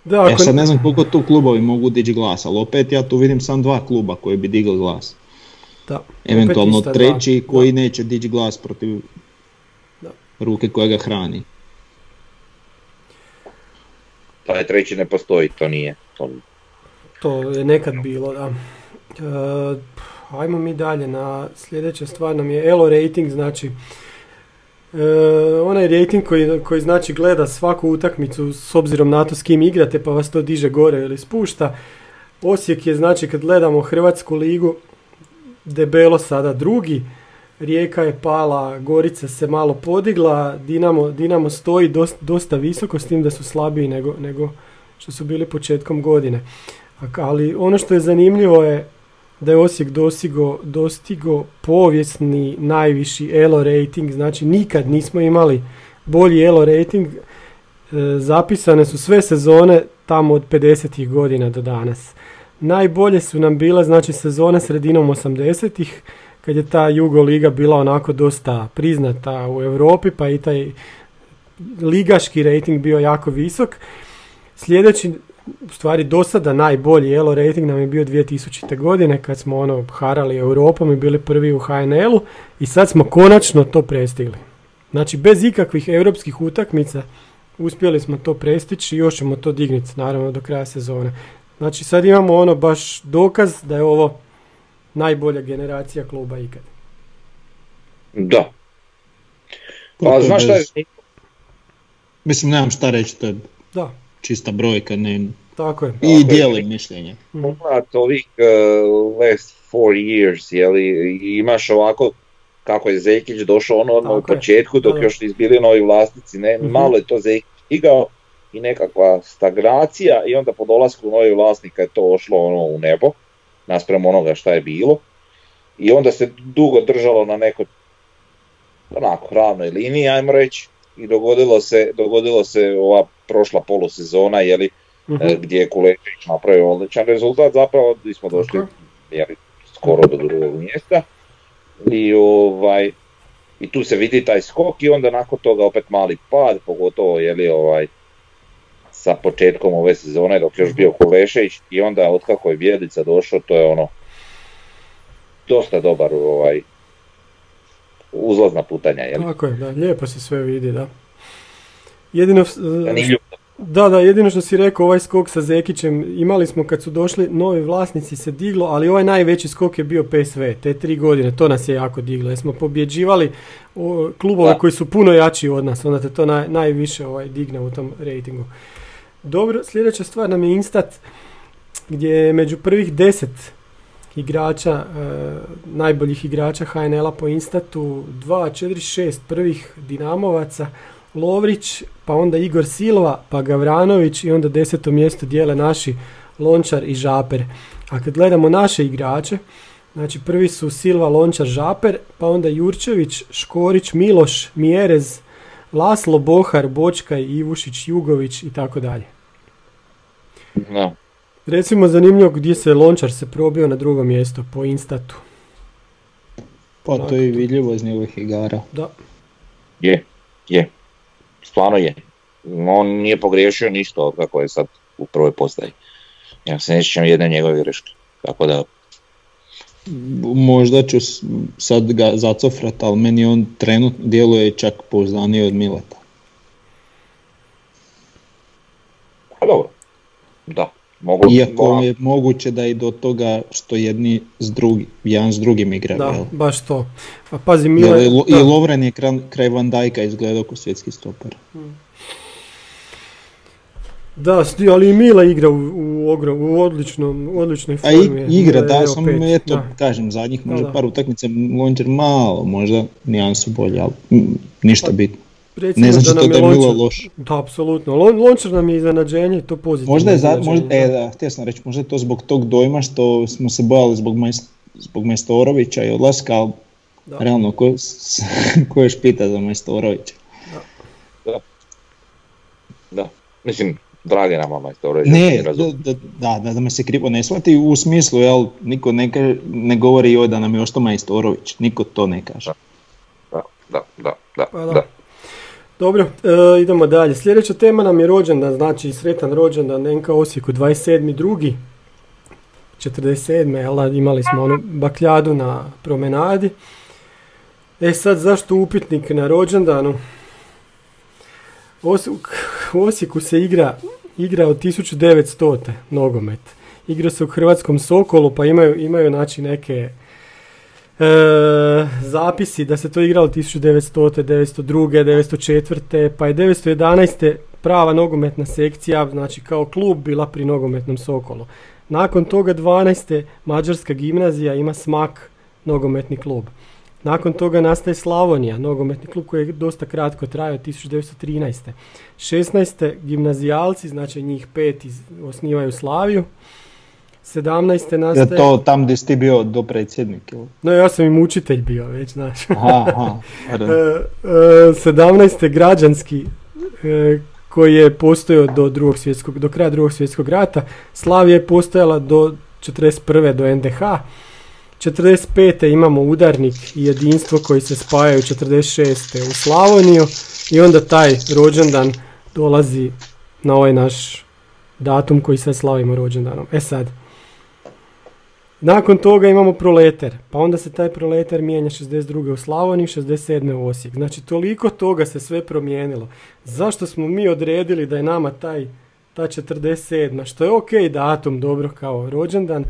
da Ja ako, sad ne znam koliko tu klubovi mogu dići glas, ali opet ja tu vidim sam dva kluba koji bi digli glas. da, Eventualno treći Da. koji neće dići glas protiv Da. ruke koja ga hrani. Taj treći ne postoji, to nije. To... To je nekad bilo, da. E, ajmo mi dalje na sljedeća stvar nam je Elo rating, znači e, onaj rating koji, koji znači gleda svaku utakmicu s obzirom na to s kim igrate pa vas to diže gore ili spušta. Osijek je znači kad gledamo Hrvatsku ligu debelo sada drugi, Rijeka je pala, Gorica se malo podigla, Dinamo, Dinamo stoji dosta, dosta visoko s tim da su slabiji nego, nego što su bili početkom godine. Ali ono što je zanimljivo je da je Osijek dosigo, dostigo povijesni najviši ELO rating, znači nikad nismo imali bolji ELO rating. E, zapisane su sve sezone tamo od 50. godina do danas. Najbolje su nam bile znači sezone sredinom 80-ih kad je ta Jugo Liga bila onako dosta priznata u Europi pa i taj ligaški rating bio jako visok. Sljedeći, u stvari do sada najbolji ELO rating nam je bio 2000. godine kad smo ono harali Europom i bili prvi u HNL-u i sad smo konačno to prestigli. Znači bez ikakvih europskih utakmica uspjeli smo to prestići i još ćemo to dignuti naravno do kraja sezone. Znači sad imamo ono baš dokaz da je ovo najbolja generacija kluba ikad. Da. Pa znaš šta je, Mislim, nemam šta reći, to je Da, čista brojka, ne, tako je. i je. dijelim mišljenje. pogledat ovih uh, last four years, jeli, imaš ovako kako je Zekić došao ono odmah u Tako je. početku dok još nisu bili novi vlasnici, ne, Mhm. malo je to Zekić igao i nekakva stagnacija i onda po dolasku novih vlasnika je to ošlo ono u nebo naspram onoga šta je bilo i onda se dugo držalo na nekoj onako ravnoj liniji, ajmo reći, i dogodilo se, dogodilo se ova prošla polusezona, jeli, Mhm. e, gdje je Kulečić napravio odličan rezultat, zapravo gdje smo došli Tako jeli, skoro do drugog mjesta. I, ovaj, I tu se vidi taj skok i onda nakon toga opet mali pad, pogotovo jeli, ovaj, sa početkom ove sezone dok je još bio Kulešević i onda otkako je Bjelica došao, to je ono dosta dobar ovaj, uzlazna putanja. Jel? Tako je, da, lijepo se sve vidi, da. Jedino, da, da, jedino što si rekao, ovaj skok sa Zekićem, imali smo kad su došli novi vlasnici se diglo, ali ovaj najveći skok je bio PSV, te tri godine, to nas je jako diglo, jer smo pobjeđivali klubove Da. koji su puno jači od nas, onda te to naj, najviše ovaj, digne u tom rejtingu. Dobro, sljedeća stvar nam je Instat, gdje je među prvih deset igrača, e, najboljih igrača HNL-a po Instatu, 2, 4, 6 prvih Dinamovaca, Lovrić, pa onda Igor Silva, pa Gavranović i onda deseto mjesto dijele naši Lončar i Žaper. A kad gledamo naše igrače, znači prvi su Silva, Lončar, Žaper, pa onda Jurčević, Škorić, Miloš, Mjerez, Laslo, Bohar, Bočkaj, Ivušić, Jugović i tako dalje. Da. Recimo zanimljivo gdje se Lončar se probio na drugo mjesto po Instatu. Pa to je i vidljivo iz njegovih igara. Da, Je, je. stvarno je. On nije pogriješio ništa kako je sad u prvoj postaji. Ja se ne sjećam jedne njegove greške. Tako da, Možda ću sad ga zacofrat, ali meni on trenutno djeluje čak pouzdaniji od Mileta. a dobro. Da, mogu... Iako je moguće da i do toga što jedni s drugi, jedan s drugim igra. Da, jel? baš to. A pazi, Jer Mile, i Lo- da. I Lovren je kraj, kraj Van Dijka izgledao kao svjetski stoper. Da, sti- ali i Mila igra u, u, ogrom, u odličnom, u odličnoj A i, formi. je. igra, Mile da, samo opet, eto, da. kažem, zadnjih možda da. par utakmica Lonđer malo, možda nijansu bolje, ali mm, ništa bitno. Recimo Ne znači da to nam da je Milo Lončar- loš. Da, apsolutno. Lon, Lončar nam je iznenađenje i to pozitivno. Možda je, za, možda, e, da, htio sam reći, možda je to zbog tog dojma što smo se bojali zbog, Majs- zbog Majstorovića i odlaska, ali Da. realno, ko, s- [laughs] ko još pita za Majstorovića? Da, mislim, dragi nama majstorović. Ne, da, da, da, da, da me se krivo ne shvati u smislu, jel, niko ne, kaže- ne govori joj da nam je ostao Majstorović, niko to ne kaže. Da, da, da, da, Pa da. Dobro, e, idemo dalje. Sljedeća tema nam je rođendan, znači sretan rođendan NK Osijeku 27.2. 47. Jel, imali smo onu bakljadu na promenadi. E sad, zašto upitnik na rođendanu? Os- u Osijeku se igra, igra od 1900. nogomet. Igra se u Hrvatskom Sokolu, pa imaju, imaju znači neke e, zapisi da se to igralo 1900. 902. 904. pa je 911. prava nogometna sekcija, znači kao klub bila pri nogometnom Sokolu. Nakon toga 12. Mađarska gimnazija ima smak nogometni klub. Nakon toga nastaje Slavonija, nogometni klub koji je dosta kratko trajao 1913. 16. gimnazijalci, znači njih pet iz, osnivaju Slaviju. 17. Je nastaje... to tam gdje si ti bio do predsjednik? ili? No ja sam im učitelj bio već, znaš. Aha, aha, pardon. [laughs] E, e, 17. građanski e, koji je postojao do, drugog svjetskog, do kraja drugog svjetskog rata. Slavija je postojala do 41. do NDH. 45. imamo udarnik i jedinstvo koji se spajaju 46. u Slavoniju i onda taj rođendan dolazi na ovaj naš datum koji sad slavimo rođendanom. E sad, nakon toga imamo proleter, pa onda se taj proleter mijenja 62. u Slavoniji, 67. u Osijek. Znači toliko toga se sve promijenilo. Zašto smo mi odredili da je nama taj ta 47. što je ok datum, dobro kao rođendan,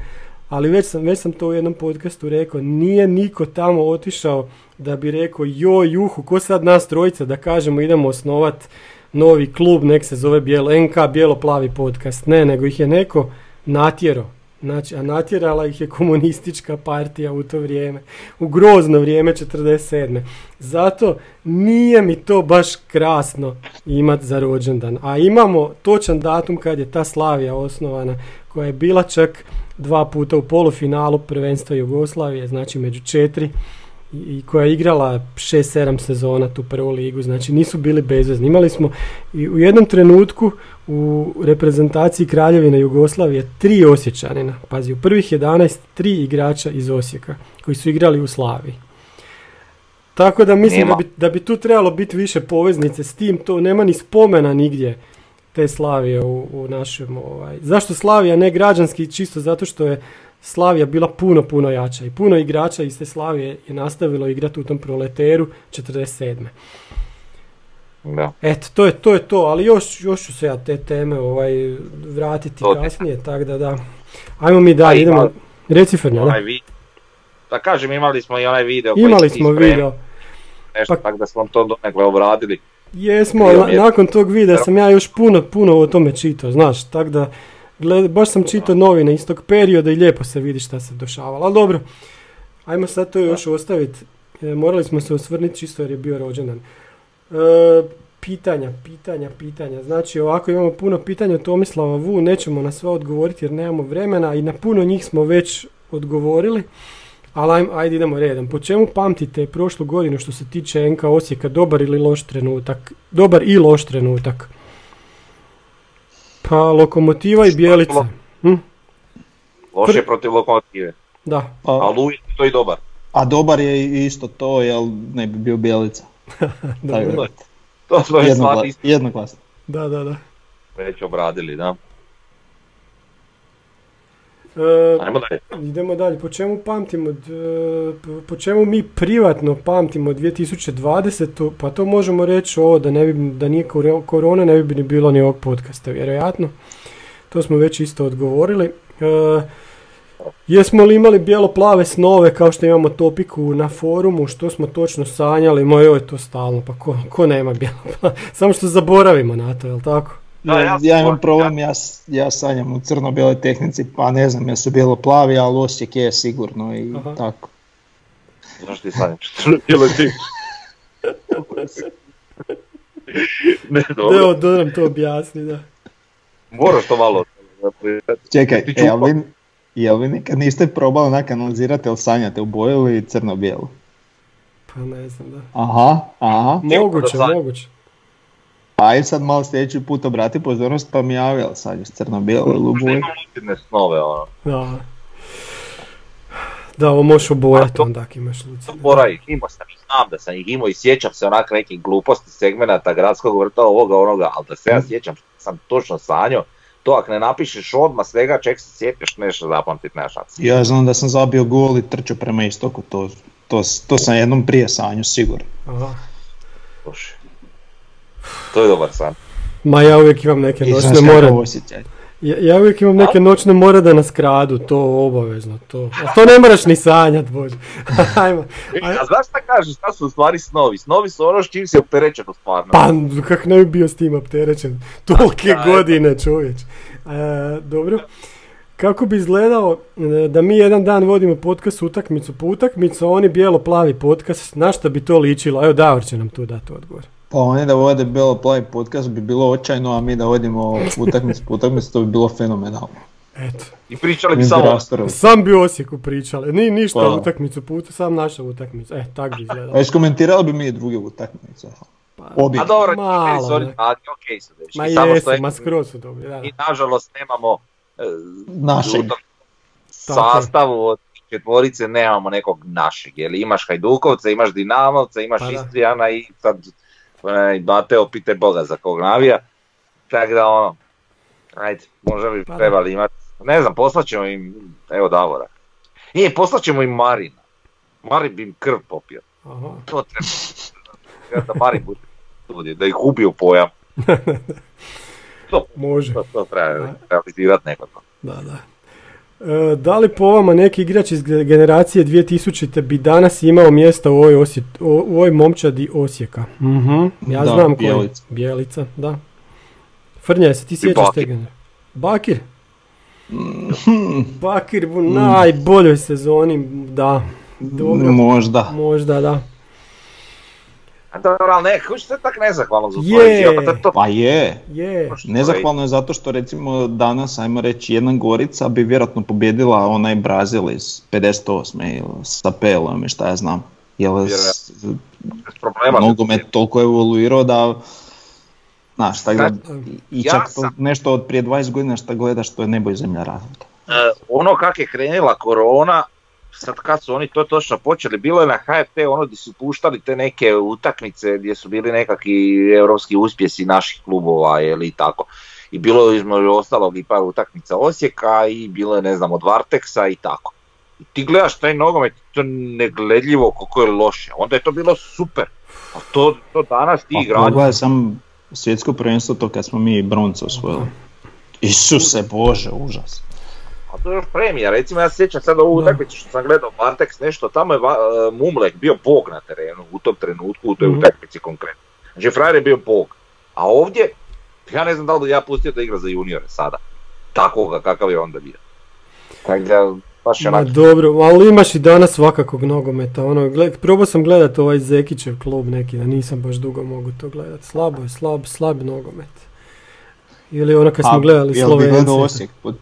ali već sam, već sam to u jednom podcastu rekao, nije niko tamo otišao da bi rekao joj juhu, ko sad nas trojica da kažemo idemo osnovat novi klub, nek se zove bijelo, NK bijelo-plavi podcast. Ne, nego ih je neko natjero. Znači, a natjerala ih je komunistička partija u to vrijeme. U grozno vrijeme 47. Zato nije mi to baš krasno imat za rođendan. A imamo točan datum kad je ta Slavija osnovana, koja je bila čak dva puta u polufinalu prvenstva Jugoslavije, znači među četiri i koja je igrala 6-7 sezona tu prvu ligu, znači nisu bili bezvezni. Imali smo i u jednom trenutku u reprezentaciji Kraljevine Jugoslavije tri Osječanina. Pazi, u prvih 11 tri igrača iz Osijeka koji su igrali u Slaviji. Tako da mislim da bi, da bi tu trebalo biti više poveznice s tim, to nema ni spomena nigdje te Slavije u, u našem ovaj. Zašto Slavija ne građanski čisto zato što je Slavija bila puno puno jača i puno igrača iz te Slavije je nastavilo igrati u tom proleteru 47. Da. Eto, to je to, je to ali još, još ću se ja te teme ovaj, vratiti To kasnije, tako da da. Ajmo mi A dalje, ima- idemo. Reci Frnja, da. Vi... Da kažem, imali smo i onaj video koji Imali ti smo video. Nešto, Pa- tako da smo to donekle obradili. Jesmo, na- nakon tog videa sam ja još puno, puno o tome čitao, znaš, tako da gled, baš sam čitao novine iz tog perioda i lijepo se vidi šta se dešavalo, ali dobro, ajmo sad to još ostaviti, e, morali smo se osvrniti čisto jer je bio rođendan. E, pitanja, pitanja, pitanja, znači ovako imamo puno pitanja od Tomislava Vu, nećemo na sve odgovoriti jer nemamo vremena i na puno njih smo već odgovorili. Ali ajde idemo redom. Po čemu pamtite prošlu godinu što se tiče NK Osijeka, dobar ili loš trenutak? Dobar i loš trenutak. Pa Lokomotiva i Bijelica. Hm? Loše Pr- je protiv lokomotive. Da. A A, Luj to i dobar. a dobar je isto to, jel ne bi bio Bjelica. [laughs] Tako da. To smo jednoglasno. Da, da, da. već obradili, da. E, Ajmo dalje. idemo dalje. Po čemu pamtimo, d- po- čemu mi privatno pamtimo 2020. Pa to možemo reći ovo da, ne bi, da nije korona ne bi ni bilo ni ovog podcasta, vjerojatno. To smo već isto odgovorili. E, jesmo li imali bijelo-plave snove kao što imamo topiku na forumu, što smo točno sanjali, moj je to stalno, pa ko, ko nema bijelo [laughs] Samo što zaboravimo na to, jel tako? Da, ja, ja imam problem, ja, ja sanjam u crno-bijeloj tehnici, pa ne znam jesu bilo plavi, ali Osijek je sigurno i Aha. tako. Znaš ti sanjaš? Crno-bijelo ti. ne, dobro. Evo, da nam to objasni, da. Moraš to malo. Čekaj, jel vi, jel vi nikad niste probali onak analizirati jel sanjate u boju ili crno-bijelu? Pa ne znam, da. Aha, aha. Moguće, moguće. Ajde sad malo sljedeći put obrati pozornost pa mi javi jel sanjaš crno-bijelu ili u Možda boju. imam lucidne snove, ono. Da. Da, ovo možeš obojati onda ako imaš lucine. Bora ih imao sam i znam da sam ih imao i sjećam se onak nekih gluposti segmenata gradskog vrta ovoga onoga, ali da se ja sjećam što sam točno sanjao, to ako ne napišeš odmah svega čeg se sjetiš nešto zapamtit nema šanse. Ja znam da sam zabio gol i trčao prema istoku, to, to, to sam jednom prije sanju sigurno. Aha. Slušaj. To je dobar san. Ma ja uvijek imam neke I noćne more. Ja, ja uvijek imam neke noćne more da nas kradu, to obavezno, to. A to ne moraš ni sanjat, bože. [laughs] Ajmo. A znaš šta kažeš, šta su u stvari snovi? Snovi su ono s čim si opterećen u stvarno. Pa, kak ne bi bio s tim opterećen. [laughs] Tolike godine, čovječ. E, dobro. Kako bi izgledao e, da mi jedan dan vodimo podcast utakmicu po utakmicu, a oni bijelo-plavi podcast, na što bi to ličilo? Evo Davor će nam tu dati odgovor. Pa oni da vode bilo plavi podcast bi bilo očajno, a mi da vodimo utakmicu po [laughs] utakmicu, to bi bilo fenomenalno. Eto. I pričali bi samo... Sam bi Osijeku pričali, ni ništa Pa. utakmicu puta, sam naša utakmica. E, tak bi izgledalo. A iskomentirali bi mi i druge utakmice. Pa, Obje. A dobro, Malo, ne. mladi, okej su dečki, Ma jesu, je- ma skroz su dobri, da. I nažalost nemamo e, Našeg. u tom Tako je. sastavu od četvorice nemamo nekog našeg, jer imaš Hajdukovca, imaš Dinamovca, imaš Pa da. Istrijana i sad onaj Mateo pite Boga za kog navija. Tako da ono, ajde, možda bi Pa trebali imati, ne znam, poslaćemo im, evo Davora. Nije, poslaćemo im Marina. Marin bi im krv popio. Aha. To treba. Da Marin bude studij, da ih ubiju pojam. [laughs] To, Može. to, to treba realizirati neko to. Da, da. E, da li po vama neki igrač iz ge- generacije 2000 bi danas imao mjesta u ovoj, Osje- u ovoj momčadi Osijeka? Mhm, ja Da, znam koji. Bjelica. Bjelica, da. Frnja, se ti sjećaš Bakir. te generacije? Bakir? Mhm. Bakir u najboljoj sezoni, da. Dobro, Možda. možda, da. Dobro, ali ne, kući se tak nezahvalno za Je. pa to, to Pa je. Je, Nezahvalno je zato što recimo danas, ajmo reći, jedna Gorica bi vjerojatno pobjedila onaj Brazil iz 58. ili sa Pelom i šta ja znam. Jer bez problema. nogomet toliko je evoluirao da Znaš, tako da, i ja čak to nešto od prije 20 godina što gledaš, to je nebo i zemlja razlika. E, ono kak je krenula korona, sad kad su oni to točno počeli, bilo je na HFT ono gdje su puštali te neke utakmice gdje su bili nekakvi europski uspjesi naših klubova ili tako. I bilo je između ostalog i par utakmica Osijeka i bilo je ne znam od Varteksa i tako. I ti gledaš taj nogomet, to je negledljivo koliko je loše. Onda je to bilo super. A to, to danas ti Pa igrači pogledaj sam svjetsko prvenstvo to kad smo mi bronce osvojili. Isuse Bože, užas. A to je još premija, recimo ja se sjećam sad ovu utakmicu što sam gledao Varteks nešto, tamo je e, Mumlek bio bog na terenu u tom trenutku, u toj Mhm. utakmici konkretno. Znači Frajer je bio bog. A ovdje, ja ne znam da li bi ja pustio da igra za juniore sada. Takvoga kakav je onda bio. Tako da, baš je onak, dobro, ali imaš i danas svakakog nogometa. Ono, gled, probao sam gledat ovaj Zekićev klub neki, da nisam baš dugo mogu to gledat. Slabo je, slab, slab nogomet. Ili ono kad smo A, gledali jel bi gledao Osijek pod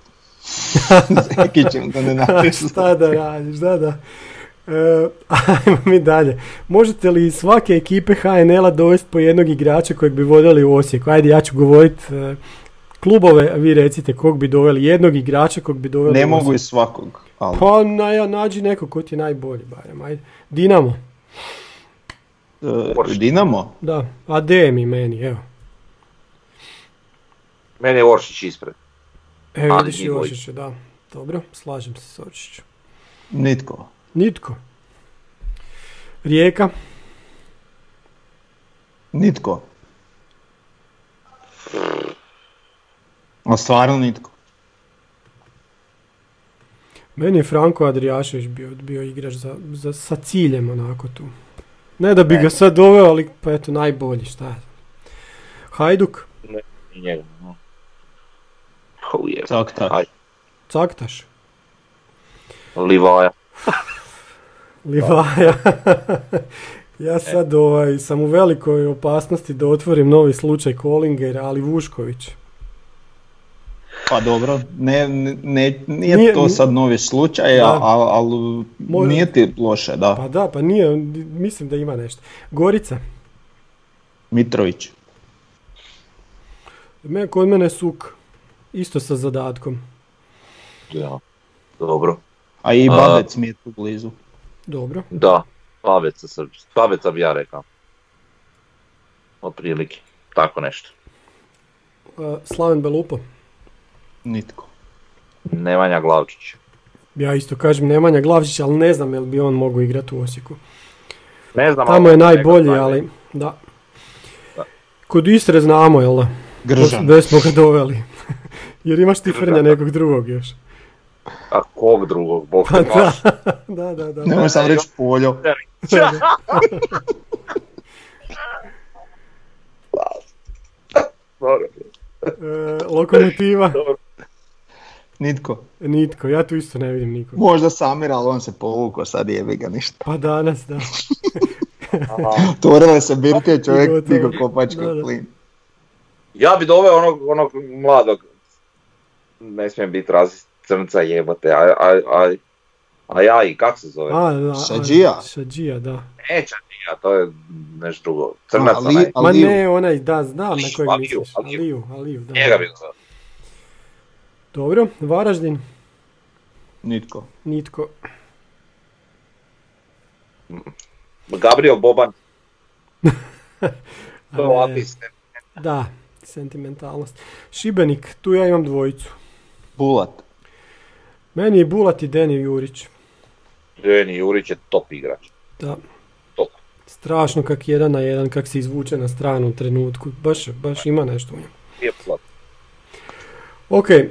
Zekićem da ne [laughs] napišu. Šta da radiš, da, da. E, [laughs] ajmo mi dalje. Možete li iz svake ekipe HNL-a dovesti po jednog igrača kojeg bi vodili u Osijeku? Ajde, ja ću govorit e, klubove, a vi recite kog bi doveli, jednog igrača kog bi doveli Ne u mogu iz svakog. Ali Pa na, ja, nađi neko ko ti je najbolji barem, ajde. Dinamo. E, Dinamo? Da, a D mi meni, evo. Meni je Oršić ispred. E, Ali vidiš i da. Dobro, slažem se s Oršiću. Nitko. Nitko. Rijeka, Nitko. A stvarno nitko. meni je Franko Adrijašević bio, bio igrač za, za, sa ciljem onako tu. Ne da bi ga sad doveo, ali pa eto najbolji, šta je. Hajduk, I njega. no. Oh, je. Tak, tak. Aj, Caktaš, Livaja. Livaja. [laughs] ja sad ovaj, sam u velikoj opasnosti da otvorim novi slučaj Kolinger, ali Vušković. Pa dobro, ne, ne, nije, Nije- to sad novi slučaj, ali al, nije ti loše, da. Pa da, pa nije, mislim da ima nešto. Gorica, Mitrović. me, kod mene je Suk, isto sa zadatkom. Ja. Dobro. A i Babec mi je tu blizu. Dobro. Da, Paveca, sam- Paveca bi ja rekao. Otprilike, tako nešto. A, Slaven Belupo. Nitko. Nemanja Glavčić. Ja isto kažem Nemanja Glavčić, ali ne znam jel bi on mogao igrati u Osijeku. Ne znam, Tamo je najbolji, ali da. Da. Kod Istre znamo, jel da? Gržan. Već smo ga doveli. [laughs] Jer imaš ti Frnja nekog drugog još. A kog drugog, bog Pa maš. [laughs] da, da, da. Nemoj sam reći poljo. [laughs] Dobro. E, lokomotiva, Nitko. nitko, ja tu isto ne vidim nikog. Možda Samir, ali on se povukao, sad jebi ga ništa. Pa danas, da. Otvorile se birke, čovjek da. u plin. Ja bi doveo onog, onog mladog, ne smijem biti razist crnca jebote, a, a, a, a ja i kak se zove? A, da, a, Šadžija. Šadžija, da. Neće ja, to je nešto drugo. Crnac Ali- onaj. Ma ne, onaj, da, znam na kojeg Aliju, misliš. Aliju. Aliju, Aliju, da. Njega bi doveo. Dobro, Varaždin, Nitko. nitko. Gabriel Boban. [laughs] To je ne. Da, sentimentalnost. Šibenik, tu ja imam dvojicu. Bulat. Meni je Bulat i Deni Jurić. Deni Jurić je top igrač. Da. Top. Strašno kak jedan na jedan, kak se izvuče na stranu u trenutku. Baš, baš ima nešto u njemu. Nije slat. Ok, e,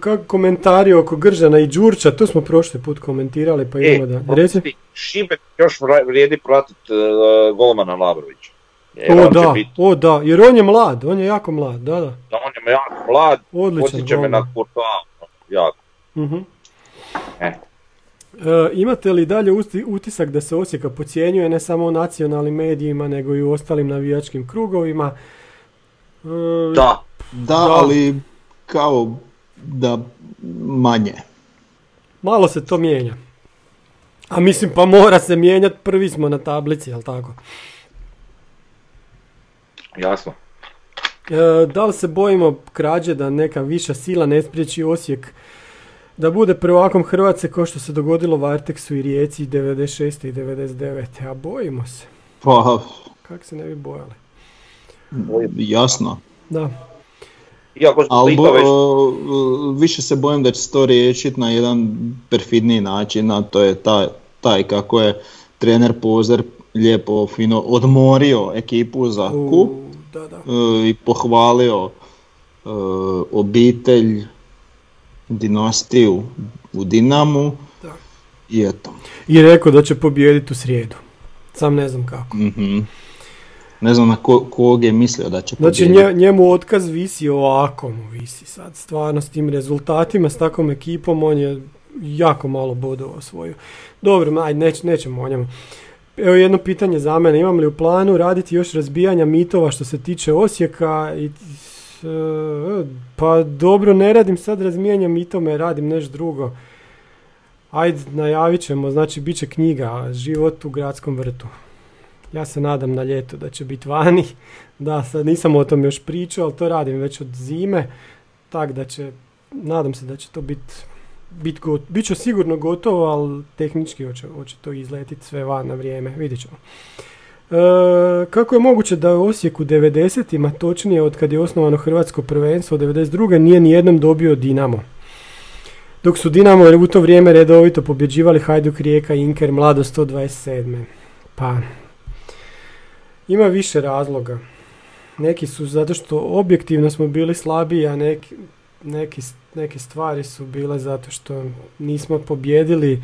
kako komentari oko Gržana i Đurća, to smo prošli put komentirali, pa idemo da... Reci? E, Šibenik još vrijedi pratiti uh, golmana Labrovića. Jer O da, bit- o da, jer on je mlad, on je jako mlad, da, da. da on je jako mlad, Odličan podsjeća me na Courtois, jako. Mhm. E. E, imate li dalje utisak da se Osijeka podcjenjuje ne samo u nacionalnim medijima, nego i u ostalim navijačkim krugovima? E, Da, Da, Da. ali kao da manje. Malo se to mijenja. A mislim, pa mora se mijenjati, prvi smo na tablici, jel tako? Jasno. E, da li se bojimo krađe da neka viša sila ne spriječi Osijek da bude prvakom Hrvatske kao što se dogodilo Varteksu i Rijeci 96. i 99. A bojimo se. Pa, Kako se ne bi bojali? jasno. Da. Iako Ali već o, više se bojim da će se to riješiti na jedan perfidniji način, a to je taj, taj kako je trener Pozer lijepo, fino odmorio ekipu za kup Da, da. e, i pohvalio e, obitelj, dinastiju u Dinamu Da. i eto. I rekao da će pobijediti u srijedu. Sam ne znam kako. Mhm. Ne znam na ko, kog je mislio da će Znači pobijediti. nje- njemu otkaz visi ovako mu visi sad. Stvarno s tim rezultatima, s takvom ekipom, on je jako malo bodova osvojio. Dobro, ajde, neć, nećemo o njemu. Evo jedno pitanje za mene. Imam li u planu raditi još razbijanja mitova što se tiče Osijeka? I, e, pa dobro, ne radim sad razbijanja mitome, radim nešto drugo. Ajde, najavit ćemo, znači bit će knjiga Život u gradskom vrtu. Ja se nadam na ljeto da će biti vani. [laughs] Da, sad nisam o tom još pričao, ali to radim već od zime. Tak da će, nadam se da će to biti bit, go, bit će sigurno gotovo, ali tehnički hoće, hoće to izletiti sve van na vrijeme, vidjet ćemo. kako je moguće da u Osijeku 90-ima, točnije od kad je osnovano Hrvatsko prvenstvo, 92. nije nijednom dobio Dinamo? Dok su Dinamo u to vrijeme redovito pobjeđivali Hajduk Rijeka, Inker, Mlado 127. Pa, ima više razloga. Neki su zato što objektivno smo bili slabiji, a neki, neki, neke stvari su bile zato što nismo pobjedili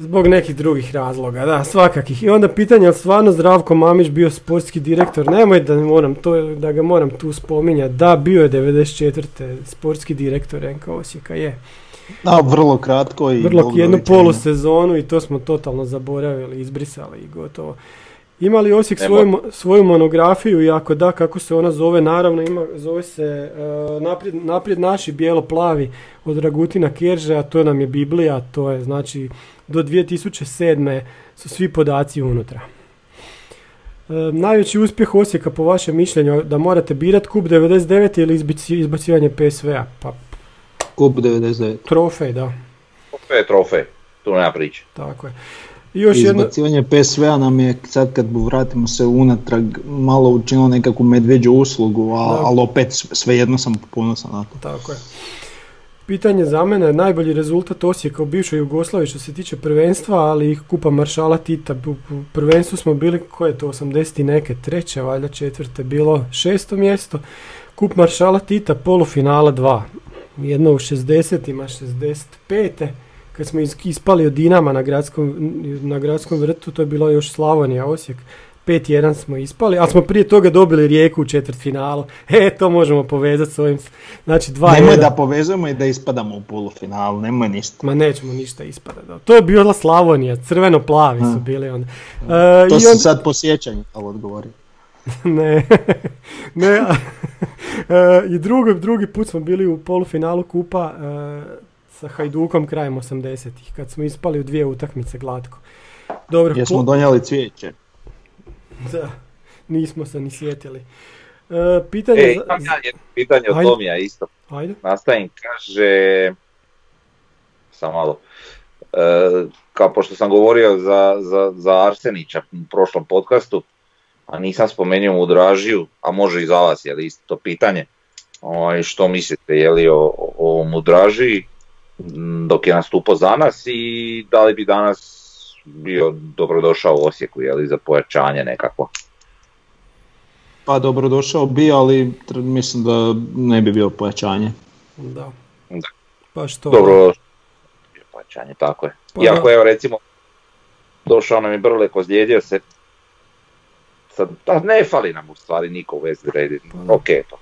zbog nekih drugih razloga, da, svakakih. I onda pitanje je stvarno Zdravko Mamić bio sportski direktor, nemoj da, moram to, da ga moram tu spominjati, da, bio je 94. sportski direktor NK Osijeka, je. Da, vrlo kratko i Vrlo jednu polusezonu i to smo totalno zaboravili, izbrisali i gotovo. Ima li Osijek svoju, svoju monografiju i ako da, kako se ona zove? Naravno, ima, zove se uh, naprijed, naprijed, naši bijelo-plavi od Ragutina Kerže, a to nam je Biblija, to je znači do 2007. su svi podaci unutra. Uh, najveći uspjeh Osijeka po vašem mišljenju da morate birati kup 99 ili izbacivanje PSV-a? Pa, kup 99. Trofej, da. Trofej, trofej, tu nema priče. Tako je. I još Izbacivanje jedno... PSV-a nam je, sad kad vratimo se unatrag, malo učinilo nekakvu medveđu uslugu, a, ali opet svejedno sam ponosan na to. Tako je. Pitanje za mene, najbolji rezultat Osijeka u bivšoj Jugoslaviji što se tiče prvenstva, ali i kupa Maršala Tita. U prvenstvu smo bili, koje je to, 80 i neke, treće, valjda četvrte, bilo šesto mjesto. Kup Maršala Tita, polufinala dva. Jedno u 60-ima, 65 kad smo ispali od Dinama na gradskom, na gradskom vrtu, to je bilo još Slavonija, Osijek. 5-1 smo ispali, ali smo prije toga dobili Rijeku u četvrtfinalu. [laughs] E, to možemo povezati s ovim. Znači, dva Nemoj da povezujemo i da ispadamo u polufinalu, nemoj ništa. Ma nećemo ništa ispadati. To je bila Slavonija, crveno-plavi su bili onda. Uh, to si sad po sjećanju, ali odgovori. [laughs] ne, ne. [laughs] I drugi, drugi put smo bili u polufinalu kupa sa Hajdukom krajem 80-ih, kad smo ispali u dvije utakmice glatko. Dobro, Jesmo donijeli cvijeće. Da, nismo se ni sjetili. E, pitanje, e, za... pitanje od Tomija isto. Ajde. Nastavim, kaže, sam malo, e, kao pošto sam govorio za, za, za Arsenića u prošlom podcastu, a nisam spomenuo Mudražiju, a može i za vas, je li isto to pitanje, o, ovaj, što mislite, je li o, o, o Mudražiji, dok je nastupao za nas i da li bi danas bio dobrodošao u Osijeku ili za pojačanje nekako? Pa dobrodošao bi, ali mislim da ne bi bio pojačanje. Da. Pa što? Dobro, pojačanje, tako je. Pa Iako evo recimo, došao nam je Brlek, ozlijedio se, sad, ne fali nam u stvari niko u vezi pa, ok to.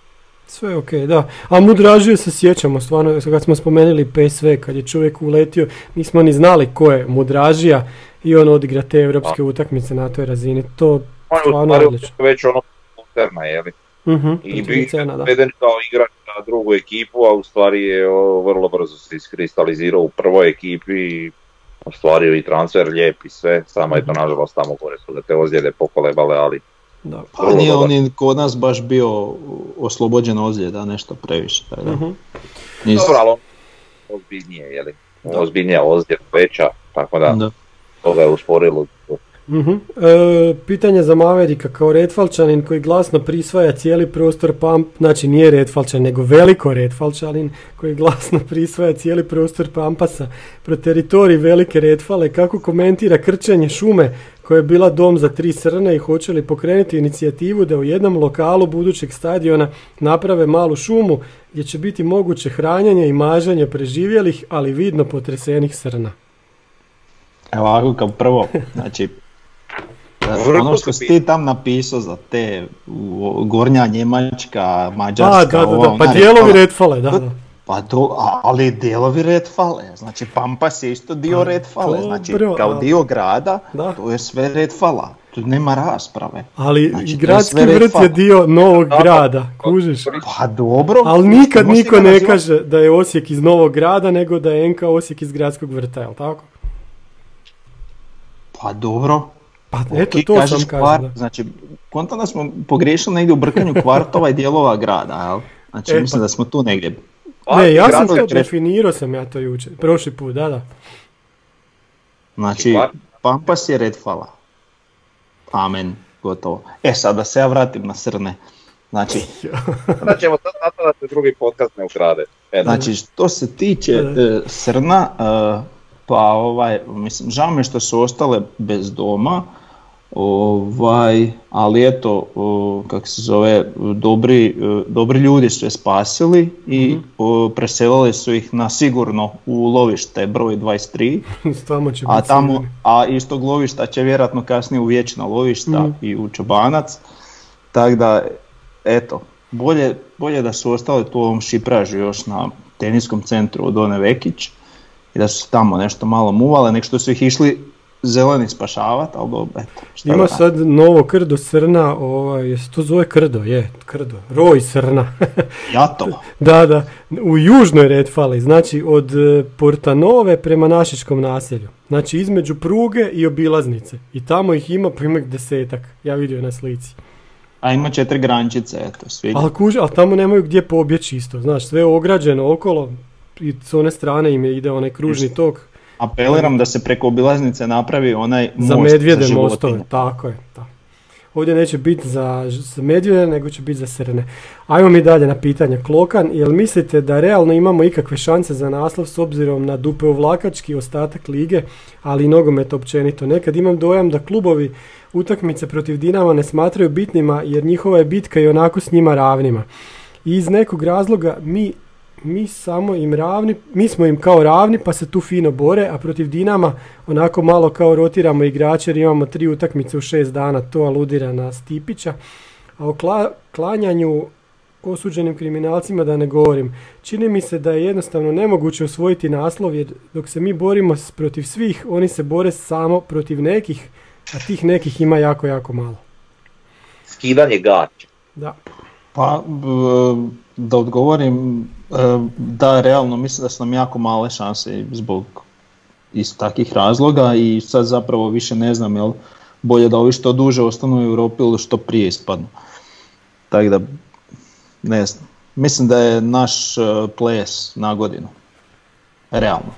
Sve ok, da. A Mudražije se sjećamo, stvarno, kad smo spomenuli PSV, kad je čovjek uletio, nismo ni znali ko je Mudražija i on odigra te evropske utakmice na toj razini. To stvarno je odlično. već ono moderna, je li? Uh-huh, I bi veden kao igrač na drugu ekipu, a u stvari je o, vrlo brzo se iskristalizirao u prvoj ekipi i ostvario i transfer lijep i sve, samo je to mhm. nažalost tamo gore su da te ozljede pokolebale, ali da. Pa nije on je kod nas baš bio oslobođen ozljeda, nešto previše. Tako da. Uh-huh. Dobro, ali ozbiljnije, je li? Ozbiljnija ozljeda, veća, tako da, da. to je usporilo uh E, pitanje za Maverika, kao Redfalčanin koji glasno prisvaja cijeli prostor Pamp, znači nije Redfalčan, nego veliko Redfalčanin koji glasno prisvaja cijeli prostor Pampasa pro teritoriji velike Redfale, kako komentira krčenje šume koja je bila dom za tri srne i hoće li pokrenuti inicijativu da u jednom lokalu budućeg stadiona naprave malu šumu gdje će biti moguće hranjenje i mažanje preživjelih, ali vidno potresenih srna. Evo ovako kao prvo, znači [laughs] ono što si ti tam napisao za te Gornja Njemačka, Mađarska, A, da, da, da, pa dijelovi Redfale, da, da. Pa do, ali dijelovi Redfale, znači Pampas je isto dio Redfale, znači kao dio grada, da. to je sve Redfala, tu nema rasprave. Ali znači, gradski vrt je dio novog grada, kužiš? Pa dobro. Ali nikad niko ne kaže da je Osijek iz novog grada, nego da je NK Osijek iz gradskog vrta, jel tako? Pa dobro, pa eto, to sam kažem. Znači, konta da smo pogriješili negdje u brkanju kvartova i dijelova grada, jel? Znači, e, mislim pa... da smo tu negdje. Ne, ja sam to definirao sam ja to jučer, prošli put, da, da. Znači, Pampas je Redfala. amen, gotovo. E sad da se ja vratim na srne. Znači, [laughs] Onda ćemo sad na to da se drugi podcast ne ukrade. E, Znači što se tiče e, Srna, e, pa ovaj, mislim, žao mi je što su ostale bez doma, ovaj, ali eto, kako se zove, dobri, e, dobri ljudi su je spasili i o, preselili su ih na sigurno u lovište broj 23, [laughs] Tamo će a biti tamo, a iz tog lovišta će vjerojatno kasnije u vječna lovišta Mhm. i u Čobanac, tako da, eto, bolje, bolje da su ostali tu u ovom šipražu još na teniskom centru od One Vekić i da su se tamo nešto malo muvale, nek što su ih išli zeleni spašavat, ali dobro, eto, Ima da sad novo krdo srna, ovaj, se to zove krdo, je, krdo, roj srna. [laughs] Jatovo. da, da, u južnoj Redfali, znači od e, Portanove prema Našičkom naselju. Znači između pruge i obilaznice. I tamo ih ima, pa ima ih desetak, ja vidio na slici. A ima četiri grančice, eto, svi. Ali kuž, ali tamo nemaju gdje pobjeći isto, znaš, sve je ograđeno okolo i s one strane im je ide onaj kružni tok Apeliram da se preko obilaznice napravi onaj za most medvjede za mostove, tako je, da. Ovdje neće biti za, za medvjede, nego će biti za srne. Ajmo mi dalje na pitanje. Klokan, jel mislite da realno imamo ikakve šanse za naslov s obzirom na dupe vlakački ostatak lige, ali i nogomet općenito? Nekad imam dojam da klubovi utakmice protiv Dinama ne smatraju bitnima jer njihova je bitka i onako s njima ravnima. I iz nekog razloga mi mi samo im ravni, mi smo im kao ravni pa se tu fino bore, a protiv Dinama onako malo kao rotiramo igrače jer imamo tri utakmice u šest dana, to aludira na Stipića. A o kla- klanjanju osuđenim kriminalcima da ne govorim. Čini mi se da je jednostavno nemoguće osvojiti naslov jer dok se mi borimo protiv svih, oni se bore samo protiv nekih, a tih nekih ima jako, jako malo. Skidanje gaća. Da. Pa, b- da odgovorim, da, realno mislim da su nam jako male šanse zbog iz takvih razloga i sad zapravo više ne znam jel bolje da ovi što duže ostanu u Europi ili što prije ispadnu. Tako da, ne znam. Mislim da je naš e, ples na godinu. Realno.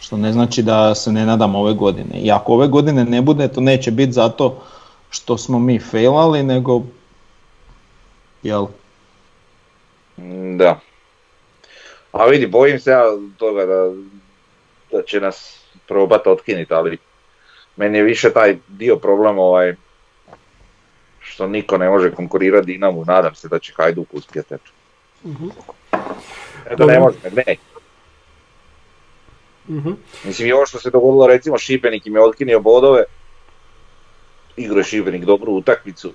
Što ne znači da se ne nadam ove godine. I ako ove godine ne bude, to neće biti zato što smo mi failali, nego jel, Da. A vidi, bojim se ja toga da, da će nas probat otkinit, ali meni je više taj dio problem ovaj što niko ne može konkurirati Dinamu, nadam se da će Hajduk uspjeti. eto. Eto, ne Dobro. može, ne. Mhm. Mislim i ovo što se dogodilo, recimo Šibenik im je otkinio bodove, igrao je Šibenik dobru utakmicu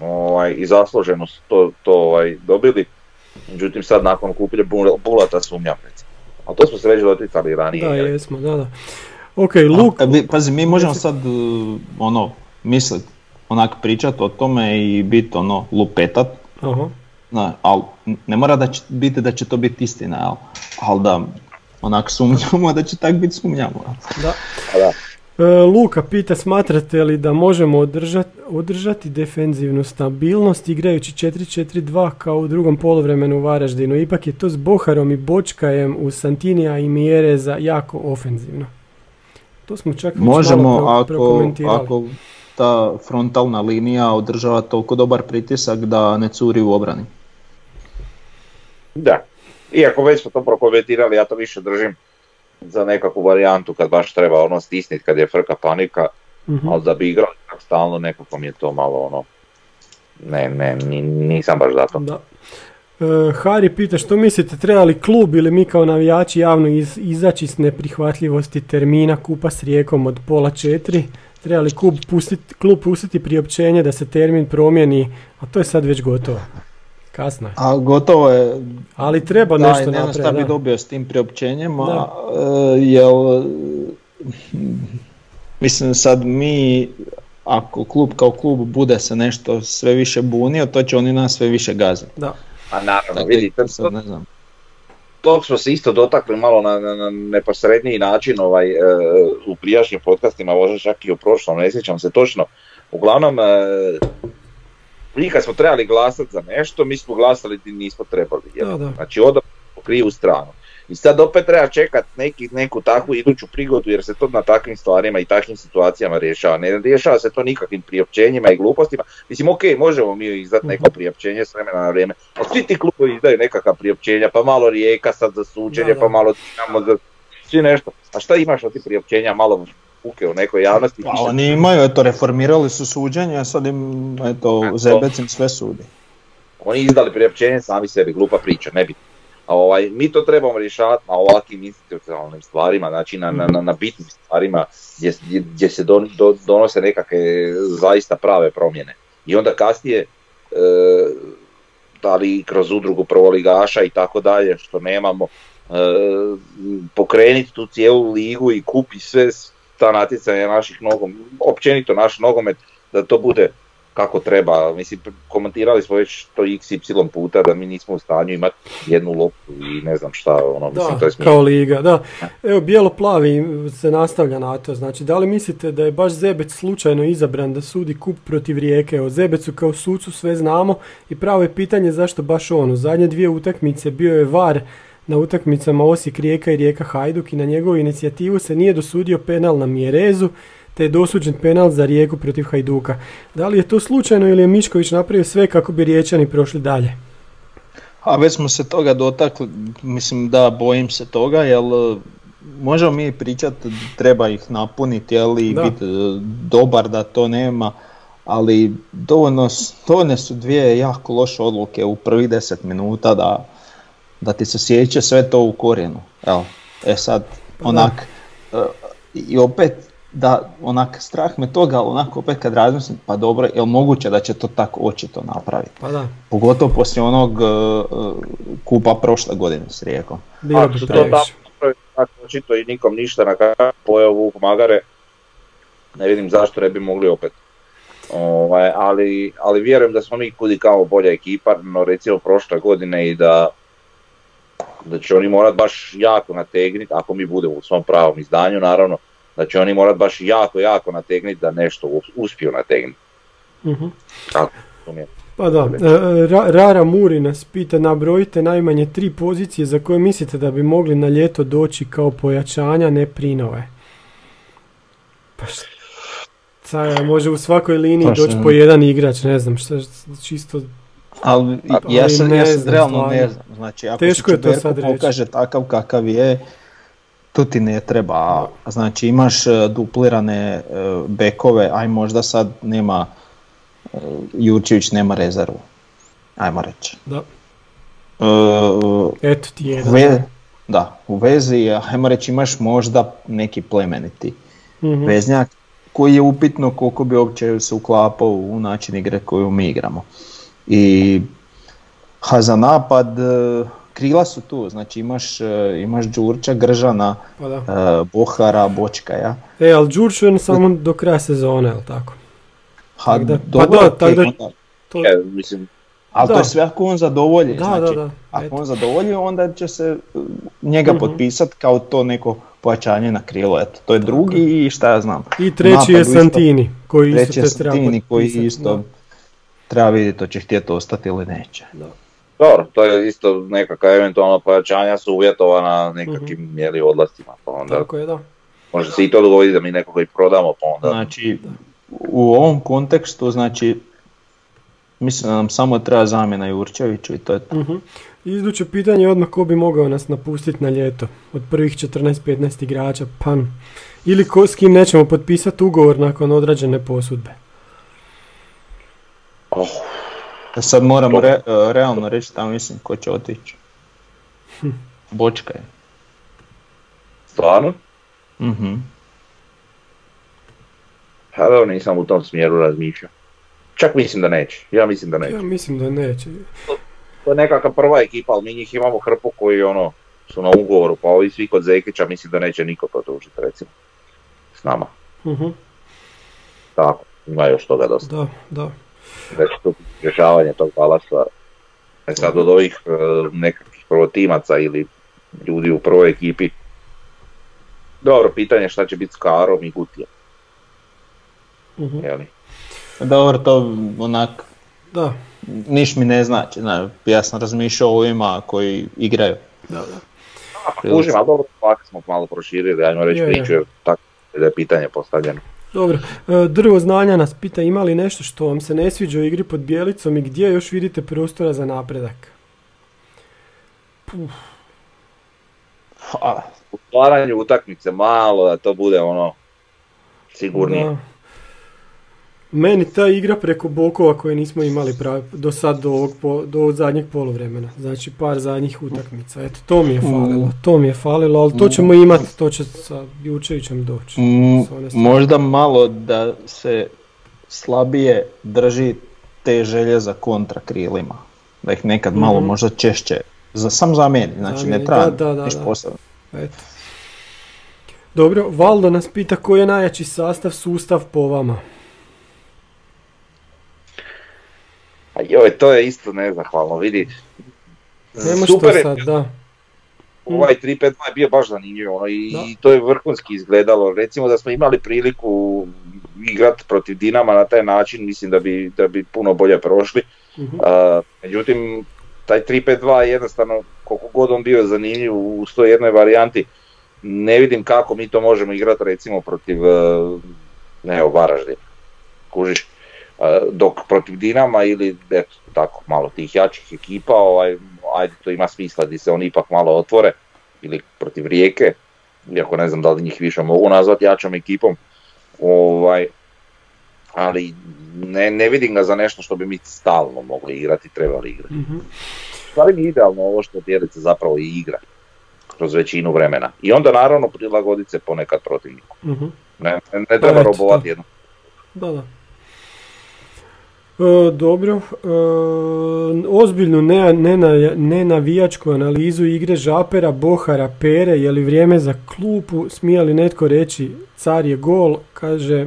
ovaj, i zasluženo su to, to ovaj, dobili. Međutim sad nakon kuplje Bul- Bulata sumnjam recimo. Ali to smo se već doticali ranije. Da, jesmo, da, da. Ok, Luk, pazi, mi možemo sad uh, ono, mislit, onak pričat o tome i biti ono, lupetat, aha, na, ali ne mora da će biti da će to biti istina, ali da onak sumnjamo [laughs] da će tak biti sumnjamo. da. Da. E, Luka pita smatrate li da možemo održati, održati defenzivnu stabilnost igrajući 4-4-2 kao u drugom poluvremenu u Varaždinu. Ipak je to s Boharom i Bočkajem u Santinija i Mjereza jako ofenzivno. To smo čak Možemo malo ako, ako ta frontalna linija održava toliko dobar pritisak da ne curi u obrani. Da. Iako već smo to prokomentirali, ja to više držim za nekakvu varijantu kad baš treba ono stisnit kad je frka panika, Mhm. ali da bi igrali tako stalno nekako mi je to malo ono, ne, ne, ni- nisam baš za to. Da. E, Hari pita što mislite, treba li klub ili mi kao navijači javno iz, izaći s neprihvatljivosti termina kupa s rijekom od pola četiri? Treba li klub pustiti, klub pustiti priopćenje da se termin promijeni, a to je sad već gotovo. Kasno je. A gotovo je, Ali treba da, nešto ne znam šta napraviti. bi da. dobio s tim priopćenjem, a, Da. e, jel, mislim sad mi, ako klub kao klub bude se nešto sve više bunio, to će oni nas sve više gaziti. Da. A naravno, Tako vidite, da sad ne znam. tog smo se isto dotakli malo na, na, na neposredniji način ovaj, e, u prijašnjim podcastima, možda čak i u prošlom, ne sjećam se točno. Uglavnom, e, mi kad smo trebali glasati za nešto, mi smo glasali di nismo trebali. jel? Da, da. Znači odabrali smo krivu stranu. I sad opet treba čekat neki, neku takvu iduću prigodu jer se to na takvim stvarima i takvim situacijama rješava. Ne rješava se to nikakvim priopćenjima i glupostima. Mislim, ok, možemo mi izdati neko priopćenje s vremena na vrijeme, ali svi ti klubovi izdaju nekakva priopćenja, pa malo rijeka sad za suđenje, Da, da. pa malo Dinamo za svi nešto. A šta imaš od tih priopćenja malo uke u nekoj javnosti? Pa oni imaju, eto, reformirali su suđenje, a sad im, eto, Zebec im sve sudi. Oni izdali priopćenje sami sebi, glupa priča, ne bi. A ovaj, mi to trebamo rješavati na ovakvim institucionalnim stvarima, znači na, na, na, bitnim stvarima gdje, gdje, se don- do- donose nekakve zaista prave promjene. I onda kasnije, e, da li kroz udrugu prvoligaša i tako dalje, što nemamo, e, pokrenuti tu cijelu ligu i kupi sve ta natjecanja naših nogom, općenito naš nogomet, da to bude kako treba. Mislim, komentirali smo već to xy puta da mi nismo u stanju imati jednu loptu i ne znam šta, ono, mislim, Da, to je smiješno. kao liga, da. Evo, bijelo-plavi se nastavlja na to. Znači, da li mislite da je baš Zebec slučajno izabran da sudi kup protiv Rijeke? O Zebecu kao sucu sve znamo i pravo je pitanje zašto baš on. U zadnje dvije utakmice bio je VAR na utakmicama Osijek Rijeka i Rijeka Hajduk i na njegovu inicijativu se nije dosudio penal na Mjerezu te je dosuđen penal za Rijeku protiv Hajduka. Da li je to slučajno ili je Mišković napravio sve kako bi Riječani prošli dalje? A već smo se toga dotakli, mislim da bojim se toga, jer e, možemo mi pričati, treba ih napuniti, jel, i Da. biti e, dobar da to nema, ali dovoljno, dovoljne su dvije jako loše odluke u prvih 10 minuta da, da ti se sjeće sve to u korijenu. Evo, e sad, onak, e, i opet, da, onak, strah me toga, onako opet kad razmislim, pa dobro, je moguće da će to tako očito napraviti? Pa da, Pogotovo poslije onog e, kupa prošle godine s Rijekom. bilo Ako bi previše. tako očito i nikom ništa na kraju pojeo Vuk Magare, ne vidim zašto ne bi mogli opet. Ovaj, ali, ali vjerujem da smo mi kudi kao bolja ekipa, no recimo prošle godine i da da će oni morat baš jako nategniti, ako mi budemo u svom pravom izdanju naravno, da će oni morat baš jako, jako nategniti da nešto us- uspiju nategnuti. Mhm. Tako, to mi je. Pa da, e, Ra- Rara Muri nas pita nabrojite najmanje tri pozicije za koje mislite da bi mogli na ljeto doći kao pojačanja, ne prinove. Pa š- Sad, može u svakoj liniji Pa šta- doći po jedan igrač, ne znam, šta, čisto, Ali Ali ja sam, ne ja realno stvarno. ne znam. Znači, ako Teško se Čeberko reći. pokaže takav kakav je, tu ti ne treba. Znači imaš e, duplirane e, bekove, aj možda sad nema, e, Jurčević nema rezervu. Ajmo reći. da, E, eto ti jedan. ve- da, u vezi, ajmo reći, imaš možda neki plemeniti Mhm. veznjak koji je upitno koliko bi uopće se uklapao u način igre koju mi igramo. I ha za napad e, krila su tu, znači imaš, e, imaš Đurča, Gržana, Pa da. e, Bohara, Bočkaja. E, ali Đurčev samo do kraja sezone, jel tako? Ha, Tak da- pa dobro, da, ok, tak da- onda- To, E, mislim, ali to Da. je sve ako on zadovolji. Da, znači, da, da, Ako eto. on zadovolji, onda će se njega Mhm. potpisati kao to neko pojačanje na krilo. Eto, to je drugi i šta ja znam. I treći je Santini, koji isto Treći je te treba Santini koji potpisati, isto da. Treba vidjeti hoće htjeti ostati ili neće. Dobro, to je isto nekakva eventualna pojačanja su uvjetovana nekakvim mjeri odlastima, pa onda Tako je, da. može se i to dogoditi da mi nekoga i prodamo, pa onda Znači, u ovom kontekstu, znači, mislim da nam samo treba zamjena Jurčeviću i to je to. Mhm. I Iduće pitanje je odmah ko bi mogao nas napustiti na ljeto od prvih 14-15 igrača, pa ili ko, s kim nećemo potpisati ugovor nakon odrađene posudbe. Oh, Sad moramo re- e, realno reći tamo mislim ko će otići. Bočka je. stvarno? Mhm. Pa dobro, nisam u tom smjeru razmišljao. Čak mislim da neće, ja mislim da neće. Ja mislim da neće. To je nekakva prva ekipa, ali mi njih imamo hrpu koji ono, su na ugovoru, pa ovi svi kod Zekića mislim da neće niko produžiti recimo. S nama. Mhm, Tako, ima još toga dosta. Da, da. Već to rješavanje tog balasta. E sad od ovih e, nekakvih prvotimaca ili ljudi u prvoj ekipi. Dobro, pitanje je šta će biti s Karom i Gutijem, mhm. jeli? Dobro, to onak, Da, niš mi ne znači, znaš, ja sam razmišljao o ovima koji igraju. da, da. Kužim, ali dobro, smo malo proširili, ajmo reći Je, je. priču, jer tako da je pitanje postavljeno. Dobro, e, drvo znanja nas pita ima li nešto što vam se ne sviđa u igri pod bijelicom i gdje još vidite prostora za napredak? Puf, U stvaranju utakmice malo da to bude ono sigurnije. da. Meni ta igra preko bokova koje nismo imali pravi, do sad, do ovog, po- do ovog zadnjeg poluvremena. Znači par zadnjih utakmica. Eto, to mi je falilo, to mi je falilo, ali to ćemo imati, to će sa Jučevićem doći. m, S one strane. možda malo da se slabije drži te želje za kontra krilima. Da ih nekad malo Mhm. možda češće, za, sam zamijeni, znači Zamijeni, ne treba da. posebno. Eto. Dobro, Valdo nas pita koji je najjači sastav sustav po vama. A joj, to je isto nezahvalno, vidi. Nemaš Super to je, sad, da. ovaj 3-5-2 je bio baš zanimljiv ono, i, Da. to je vrhunski izgledalo. Recimo da smo imali priliku igrati protiv Dinama na taj način, mislim da bi, da bi puno bolje prošli. Mhm. A, međutim, taj 3-5-2 je jednostavno, koliko god on bio zanimljiv u 101 varijanti, ne vidim kako mi to možemo igrati recimo protiv, e, ne Varaždina. Kužiš? Dok protiv Dinama ili eto, tako malo tih jačih ekipa, ovaj, ajde to ima smisla di se oni ipak malo otvore, ili protiv Rijeke, iako ne znam da li njih više mogu nazvati jačom ekipom, ovaj, ali ne, ne vidim ga za nešto što bi mi stalno mogli igrati, trebali igrati. Mhm. stvari mi je idealno ovo što Bjelica zapravo i igra kroz većinu vremena. I onda naravno prilagoditi se ponekad protivniku. Mhm. Ne, ne, ne treba eto, robovati jedno. Da, da. E, dobro, e, ozbiljnu ne, ne, nenavijačku analizu igre Žapera, Bohara, Pere, je li vrijeme za klupu, smije li netko reći car je gol, kaže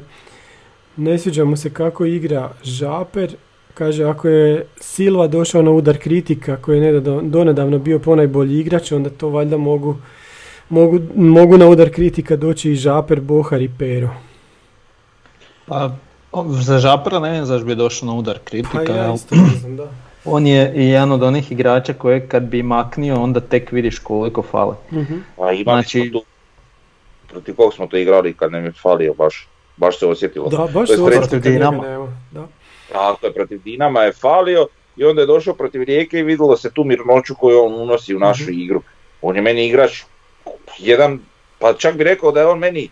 ne sviđa mu se kako igra Žaper, kaže ako je Silva došao na udar kritika koji je nedavno- donedavno bio ponajbolji igrač, onda to valjda mogu, mogu, mogu na udar kritika doći i Žaper, Bohar i Pero. Pa, za Žapra ne znam zašto bi došao na udar kritika. Pa ja isto ne znam, da. [clears throat] On je i jedan od onih igrača koje kad bi maknio onda tek vidiš koliko fali. Mhm. A imali Znači- smo tu, protiv kog smo to igrali kad nam je falio baš, baš se osjetilo. Da, baš To se jest osjeti protiv Dinama. Da. Tako je, protiv Dinama je falio i onda je došao protiv Rijeke i vidjelo se tu mirnoću koju on unosi u našu Mhm. igru. On je meni igrač jedan, pa čak bi rekao da je on meni,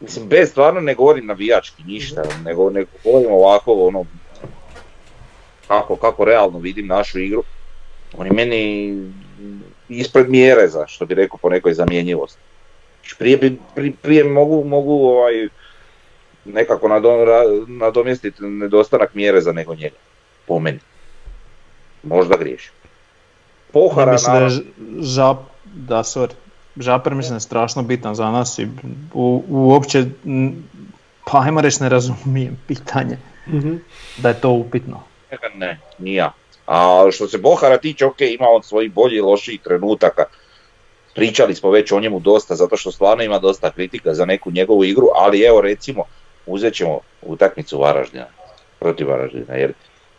mislim bez stvarno ne govorim navijački ništa, nego, nego govorim ovako ono, kako, kako realno vidim našu igru. On je meni ispred mjere za, što bi rekao po nekoj zamjenjivosti. Znači, Prije, bi, pri- prije mogu, mogu ovaj, nekako nadomjestiti nedostanak mjere za nego njega. Po meni. Možda griješim. Ja Pohara, mislim da je žap, da sorry, Žaper mislim je strašno bitan za nas i u, uopće, pa ajmo reći ne razumijem [laughs] pitanje Mhm. da je to upitno. ne, nije ja. A što se Bohara tiče, ok, ima on svojih bolji i loših trenutaka. Pričali smo već o njemu dosta, zato što stvarno ima dosta kritika za neku njegovu igru, ali evo recimo, uzet ćemo utakmicu Varaždina, protiv Varaždina, jer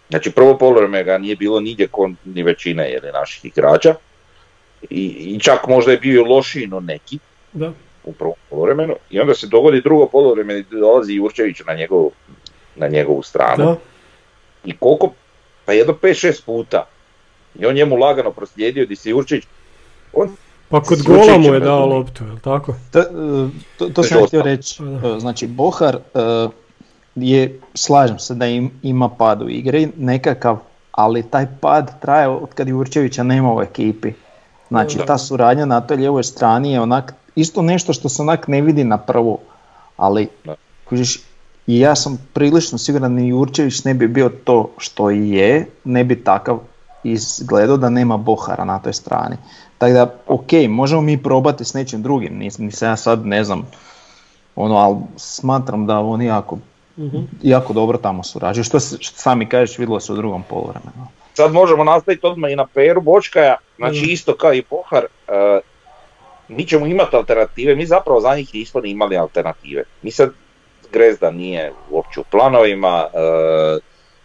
Znači prvo poluvreme ga nije bilo nigdje kon, ni većine jer je naših igrača. I, I čak možda je bio i lošiji no neki Da. u prvom poluvremenu. I onda se dogodi drugo poluvreme i dolazi Jurčević na njegovu, na njegovu stranu. Da. I koliko? Pa jedno 5-6 puta. I on njemu lagano proslijedio di se Jurčević. On Pa kod gola mu je dao loptu, jel tako? To, to, to sam htio reći. E, Znači, Bohar e, je, slažem se da im, ima pad u igri, nekakav, ali taj pad traje od kad Jurčevića nema u ekipi. Znači, Da. ta suradnja na toj lijevoj strani je onak, isto nešto što se onak ne vidi na prvu, ali Da. kužiš, i ja sam prilično siguran da ni Jurčević ne bi bio to što je, ne bi takav izgledao da nema Bohara na toj strani. Tako da, ok, možemo mi probati s nečim drugim, nis- nisam ja sad, ne znam, ono, ali smatram da oni jako, Mhm. jako dobro tamo surađuju. Što, što sami kažeš, vidjelo se u drugom poluvremenu. Sad možemo nastaviti odmah i na Peru Bočkaja, znači Mhm. isto kao i Pohar, e, mi ćemo imati alternative, mi zapravo za njih nismo ni imali alternative. Mi sad Grezda nije uopće u planovima,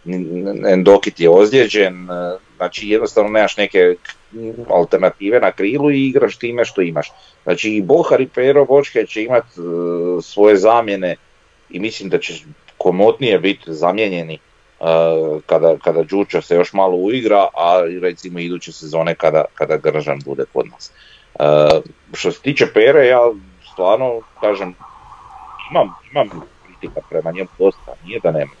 n- Endokit je ozlijeđen, e, znači jednostavno nemaš neke alternative na krilu i igraš time što imaš. Znači i Bohar i Pero Bočke će imati svoje zamjene i mislim da će komotnije biti zamijenjeni uh, kada, kada Đuča se još malo uigra, a recimo iduće sezone kada, kada Gržan bude kod nas. Uh, što se tiče Pere, ja stvarno kažem, imam, imam kritika prema njemu dosta, nije da nema.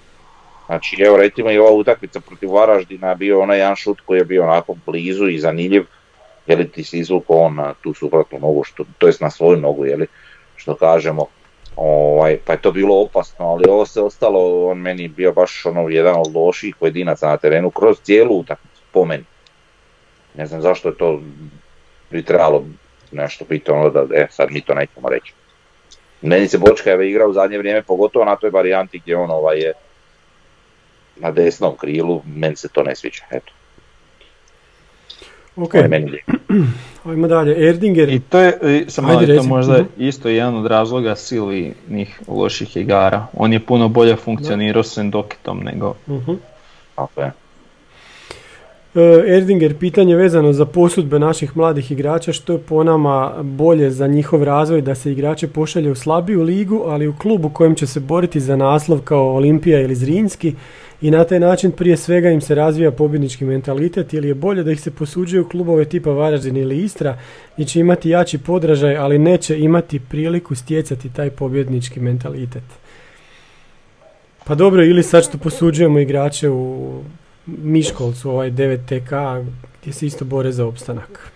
Znači evo recimo i ova utakmica protiv Varaždina bio onaj jedan šut koji je bio onako blizu i zanimljiv, je li ti si izvukao on na tu suprotnu nogu, što, to jest na svoju nogu, je li, što kažemo, ovaj, pa je to bilo opasno, ali ovo se ostalo, on meni bio baš ono jedan od loših pojedinaca na terenu kroz cijelu utakmicu, po meni. Ne znam zašto je to bi trebalo nešto biti ono da, e, sad mi to nećemo reći. Meni se Bočka je igrao u zadnje vrijeme, pogotovo na toj varijanti gdje on ovaj je na desnom krilu, meni se to ne sviđa, eto. Ok, To je meni lijepo. [clears throat] ajmo dalje. Erdinger, I to je, i samo Ajde, je to možda Mhm. isto jedan od razloga Silvinih loših igara. On je puno bolje funkcionirao s Endokitom nego... Mhm. Tako je. E, Erdinger, pitanje vezano za posudbe naših mladih igrača, što je po nama bolje za njihov razvoj da se igrače pošalje u slabiju ligu, ali u klubu kojem će se boriti za naslov kao Olimpija ili Zrinski i na taj način prije svega im se razvija pobjednički mentalitet ili je bolje da ih se posuđuje u klubove tipa Varaždin ili Istra gdje će imati jači podražaj, ali neće imati priliku stjecati taj pobjednički mentalitet. Pa dobro, ili sad što posuđujemo igrače u Miškolcu, ovaj 9TK, gdje se isto bore za opstanak.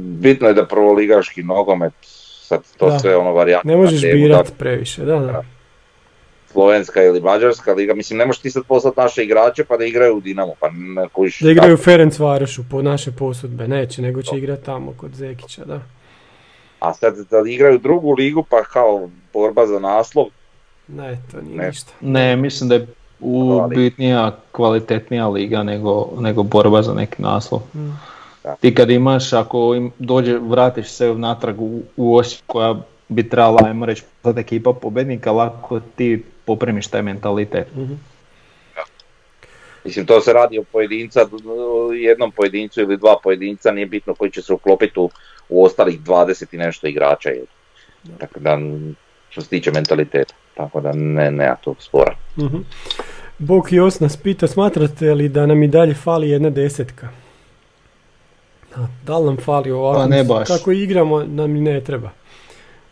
Bitno je da prvoligaški nogomet, sad to Da. sve ono varijante. Ne možeš na temu, birat da, previše, da, da. Slovenska ili Mađarska liga, mislim ne možeš ti sad poslati naše igrače pa da igraju u Dinamo, pa ne kojiš. Da igraju u Ferenc Varošu po naše posudbe, neće, nego će igrati tamo kod Zekića, da. A sad da igraju drugu ligu pa kao borba za naslov, Ne, to nije Ne. ništa. Ne, mislim da je u bitnija, kvalitetnija liga nego, nego borba za neki naslov. Mm. Da. Ti kad imaš, ako im dođe, vratiš se natrag u, u Osijek koja bi trebala, ajmo reći, ekipa pobednika, lako ti popremiš taj mentalitet. Mhm. mislim to se radi o pojedinca, o jednom pojedincu ili dva pojedinca, nije bitno koji će se uklopiti u, u ostalih 20 i nešto igrača. Je. Tako da, što se tiče mentaliteta, tako da ne, nema tog spora. Mhm. Bok i Os nas pita, smatrate li da nam i dalje fali jedna desetka? Da, da li nam fali ovako? Pa ne baš. Kako igramo, nam i ne treba.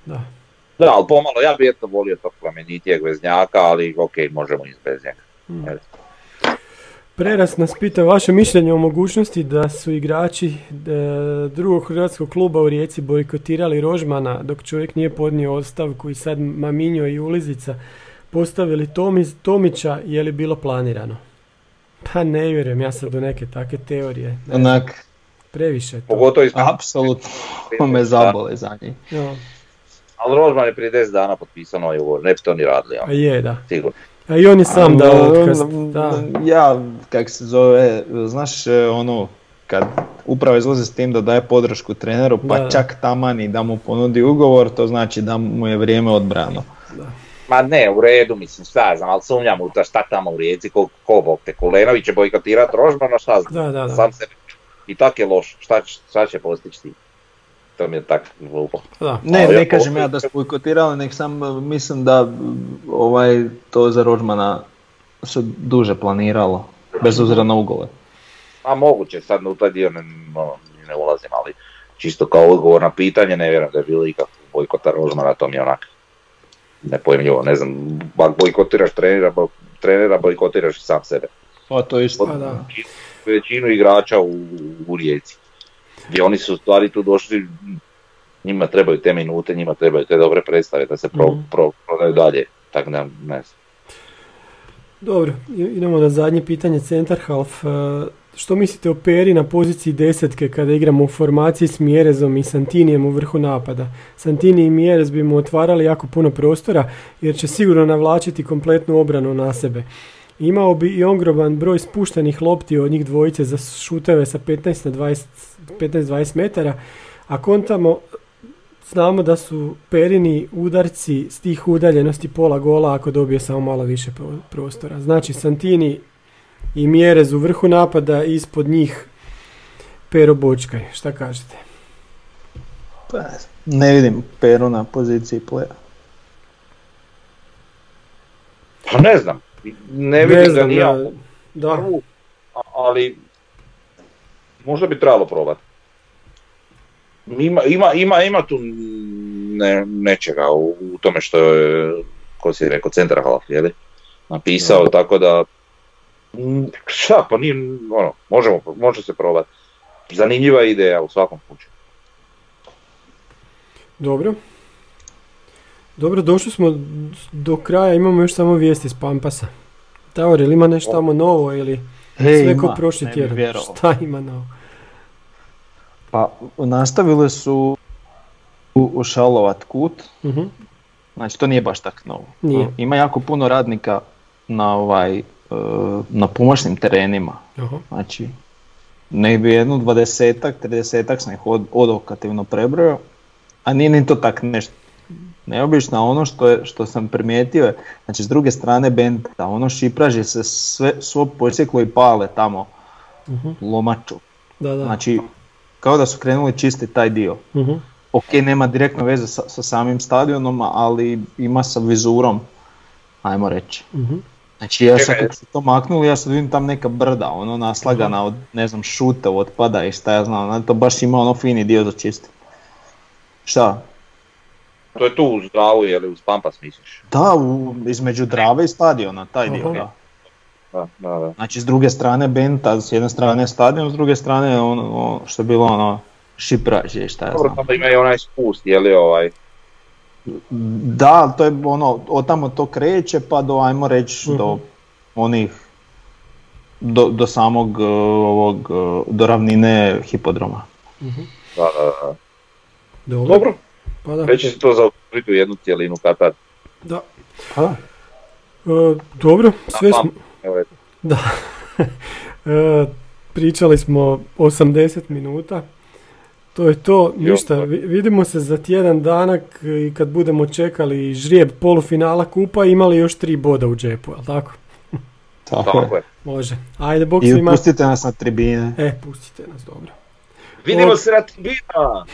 Da. Da, ali pomalo, ja bih eto volio tog plemenitijeg veznjaka, ali ok, možemo i bez njega. Mm. Eto. Preras nas pita vaše mišljenje o mogućnosti da su igrači e, drugog hrvatskog kluba u Rijeci bojkotirali Rožmana dok čovjek nije podnio ostavku i sad Maminjo i Ulizica postavili Tomi, Tomića, je li bilo planirano? Pa ne vjerujem, ja sad do neke takve teorije. Onak, previše je to. Pogotovo iz... apsolutno me zabole za njih. Ali Rožman je prije 10 dana potpisao novi ugovor, ne bi to ni radili, a ono, je, da. sigurno. A i on je sam dao Ali, otkaz. Da. Ja, kak se zove, znaš ono, kad upravo izlazi s tim da daje podršku treneru, pa Da, čak taman i da mu ponudi ugovor, to znači da mu je vrijeme odbrano. Ma ne, u redu, mislim, šta znam, ali sumnjam u to šta tamo u Rijeci, ko, ko bog te, Kulenović će bojkotirati Rožmana, šta znam, Da, da, da. sam sebe. I tak je loš, šta, će- šta će postići ti? To mi je tak glupo. da. Ne, Ali ne ako- kažem ja da su bojkotirali, nek sam mislim da ovaj, to za Rožmana se duže planiralo, bez obzira na ugovor. A moguće, sad u taj dio ne, ono, ne ulazim, ali čisto kao odgovor na pitanje, ne vjerujem da je bilo ikakvog bojkota Rožmana, to mi je onak nepojmljivo, ne znam, bojkotiraš trenera, trenera bojkotiraš sam sebe. Pa to isto. Pa da. većinu igrača u, u Rijeci. Gdje oni su stvari tu došli, njima trebaju te minute, njima trebaju te dobre predstave da se pro, Mhm. pro- prodaju dalje. Tako da, ne znam. Dobro, i- idemo na zadnje pitanje centar half. E, Što mislite o Peri na poziciji desetke kada igramo u formaciji s Mjerezom i Santinijem u vrhu napada? Santini i Mjerez bi mu otvarali jako puno prostora jer će sigurno navlačiti kompletnu obranu na sebe. Imao bi i ongroban broj spuštenih lopti od njih dvojice za šuteve sa 15 na 20 15-20 metara, a kontamo znamo da su Perini udarci s tih udaljenosti pola gola ako dobije samo malo više pro- prostora. Znači Santini i Mjerez u vrhu napada, ispod njih Pero Bočkaj. Šta kažete? Pa, ne vidim Peru na poziciji playa. Pa ne znam, ne vidim ga znam, ni ja ja- Da, prvu, ali možda bi trebalo probati. Ima, ima, ima, ima tu ne, nečega u, u tome što je, ko si rekao, centar half, jeli? Napisao, tako da, šta, pa nije, ono, možemo, može se probati. Zanimljiva ideja u svakom slučaju. dobro. Dobro, došli smo do kraja, imamo još samo vijesti s Pampasa. Davor, ili ima nešto tamo novo ili E, sve ko prošli tjedan? Šta ima novo? Pa nastavile su u- ušalovat kut, Mhm. znači to nije baš tak novo. Nije. Ima jako puno radnika na ovaj, e, na pomoćnim terenima, Aha. znači ne bi jednu dvadesetak, tridesetak sam ih od, odokativno prebrojao, a nije ni to tak nešto neobično, a ono što, je, što sam primijetio je, znači s druge strane benda, ono šipraži se sve, svo posjeklo i pale tamo, Mhm. lomaču. Da, da. Znači, kao da su krenuli čistiti taj dio. Mhm. Ok, nema direktno veze sa, sa samim stadionom, ali ima sa vizurom, ajmo reći. Mhm. Znači ja sad Čekaj. kad su to maknuli, ja sad vidim tam neka brda, ono naslagana od, ne znam, šuta, otpada i šta ja znam, to baš ima ono fini dio za čistiti. Šta? To je tu uz Dravu, jeli uz Pampas misliš? Da, u, između Drave i stadiona, taj dio, da. Da, da, da. Znači s druge strane Benta, s jedne strane stadion, s druge strane ono, ono što je bilo ono šipraž i šta ja Dobro, znam. ima i onaj spust, jeli ovaj, Da, to je ono, od tamo to kreće pa do, ajmo reći, do Mhm. onih, do, do samog uh, ovog, uh, do ravnine hipodroma. da, da, da. Dobro. Dobro, Pa da. već će se to zaokružiti u jednu cijelinu kad tad. da. Pa da. E, dobro, sve pa. smo... Evo. Da. [laughs] E, pričali smo 80 minuta. To je to, ništa. vi- Vidimo se za tjedan dana k- i kad budemo čekali žrijeb polufinala kupa imali još tri boda u džepu, jel tako? [laughs] Tako, je. Može. Ajde, bok I svima. pustite nas na tribine. E, pustite nas, dobro. Vidimo se na tribina!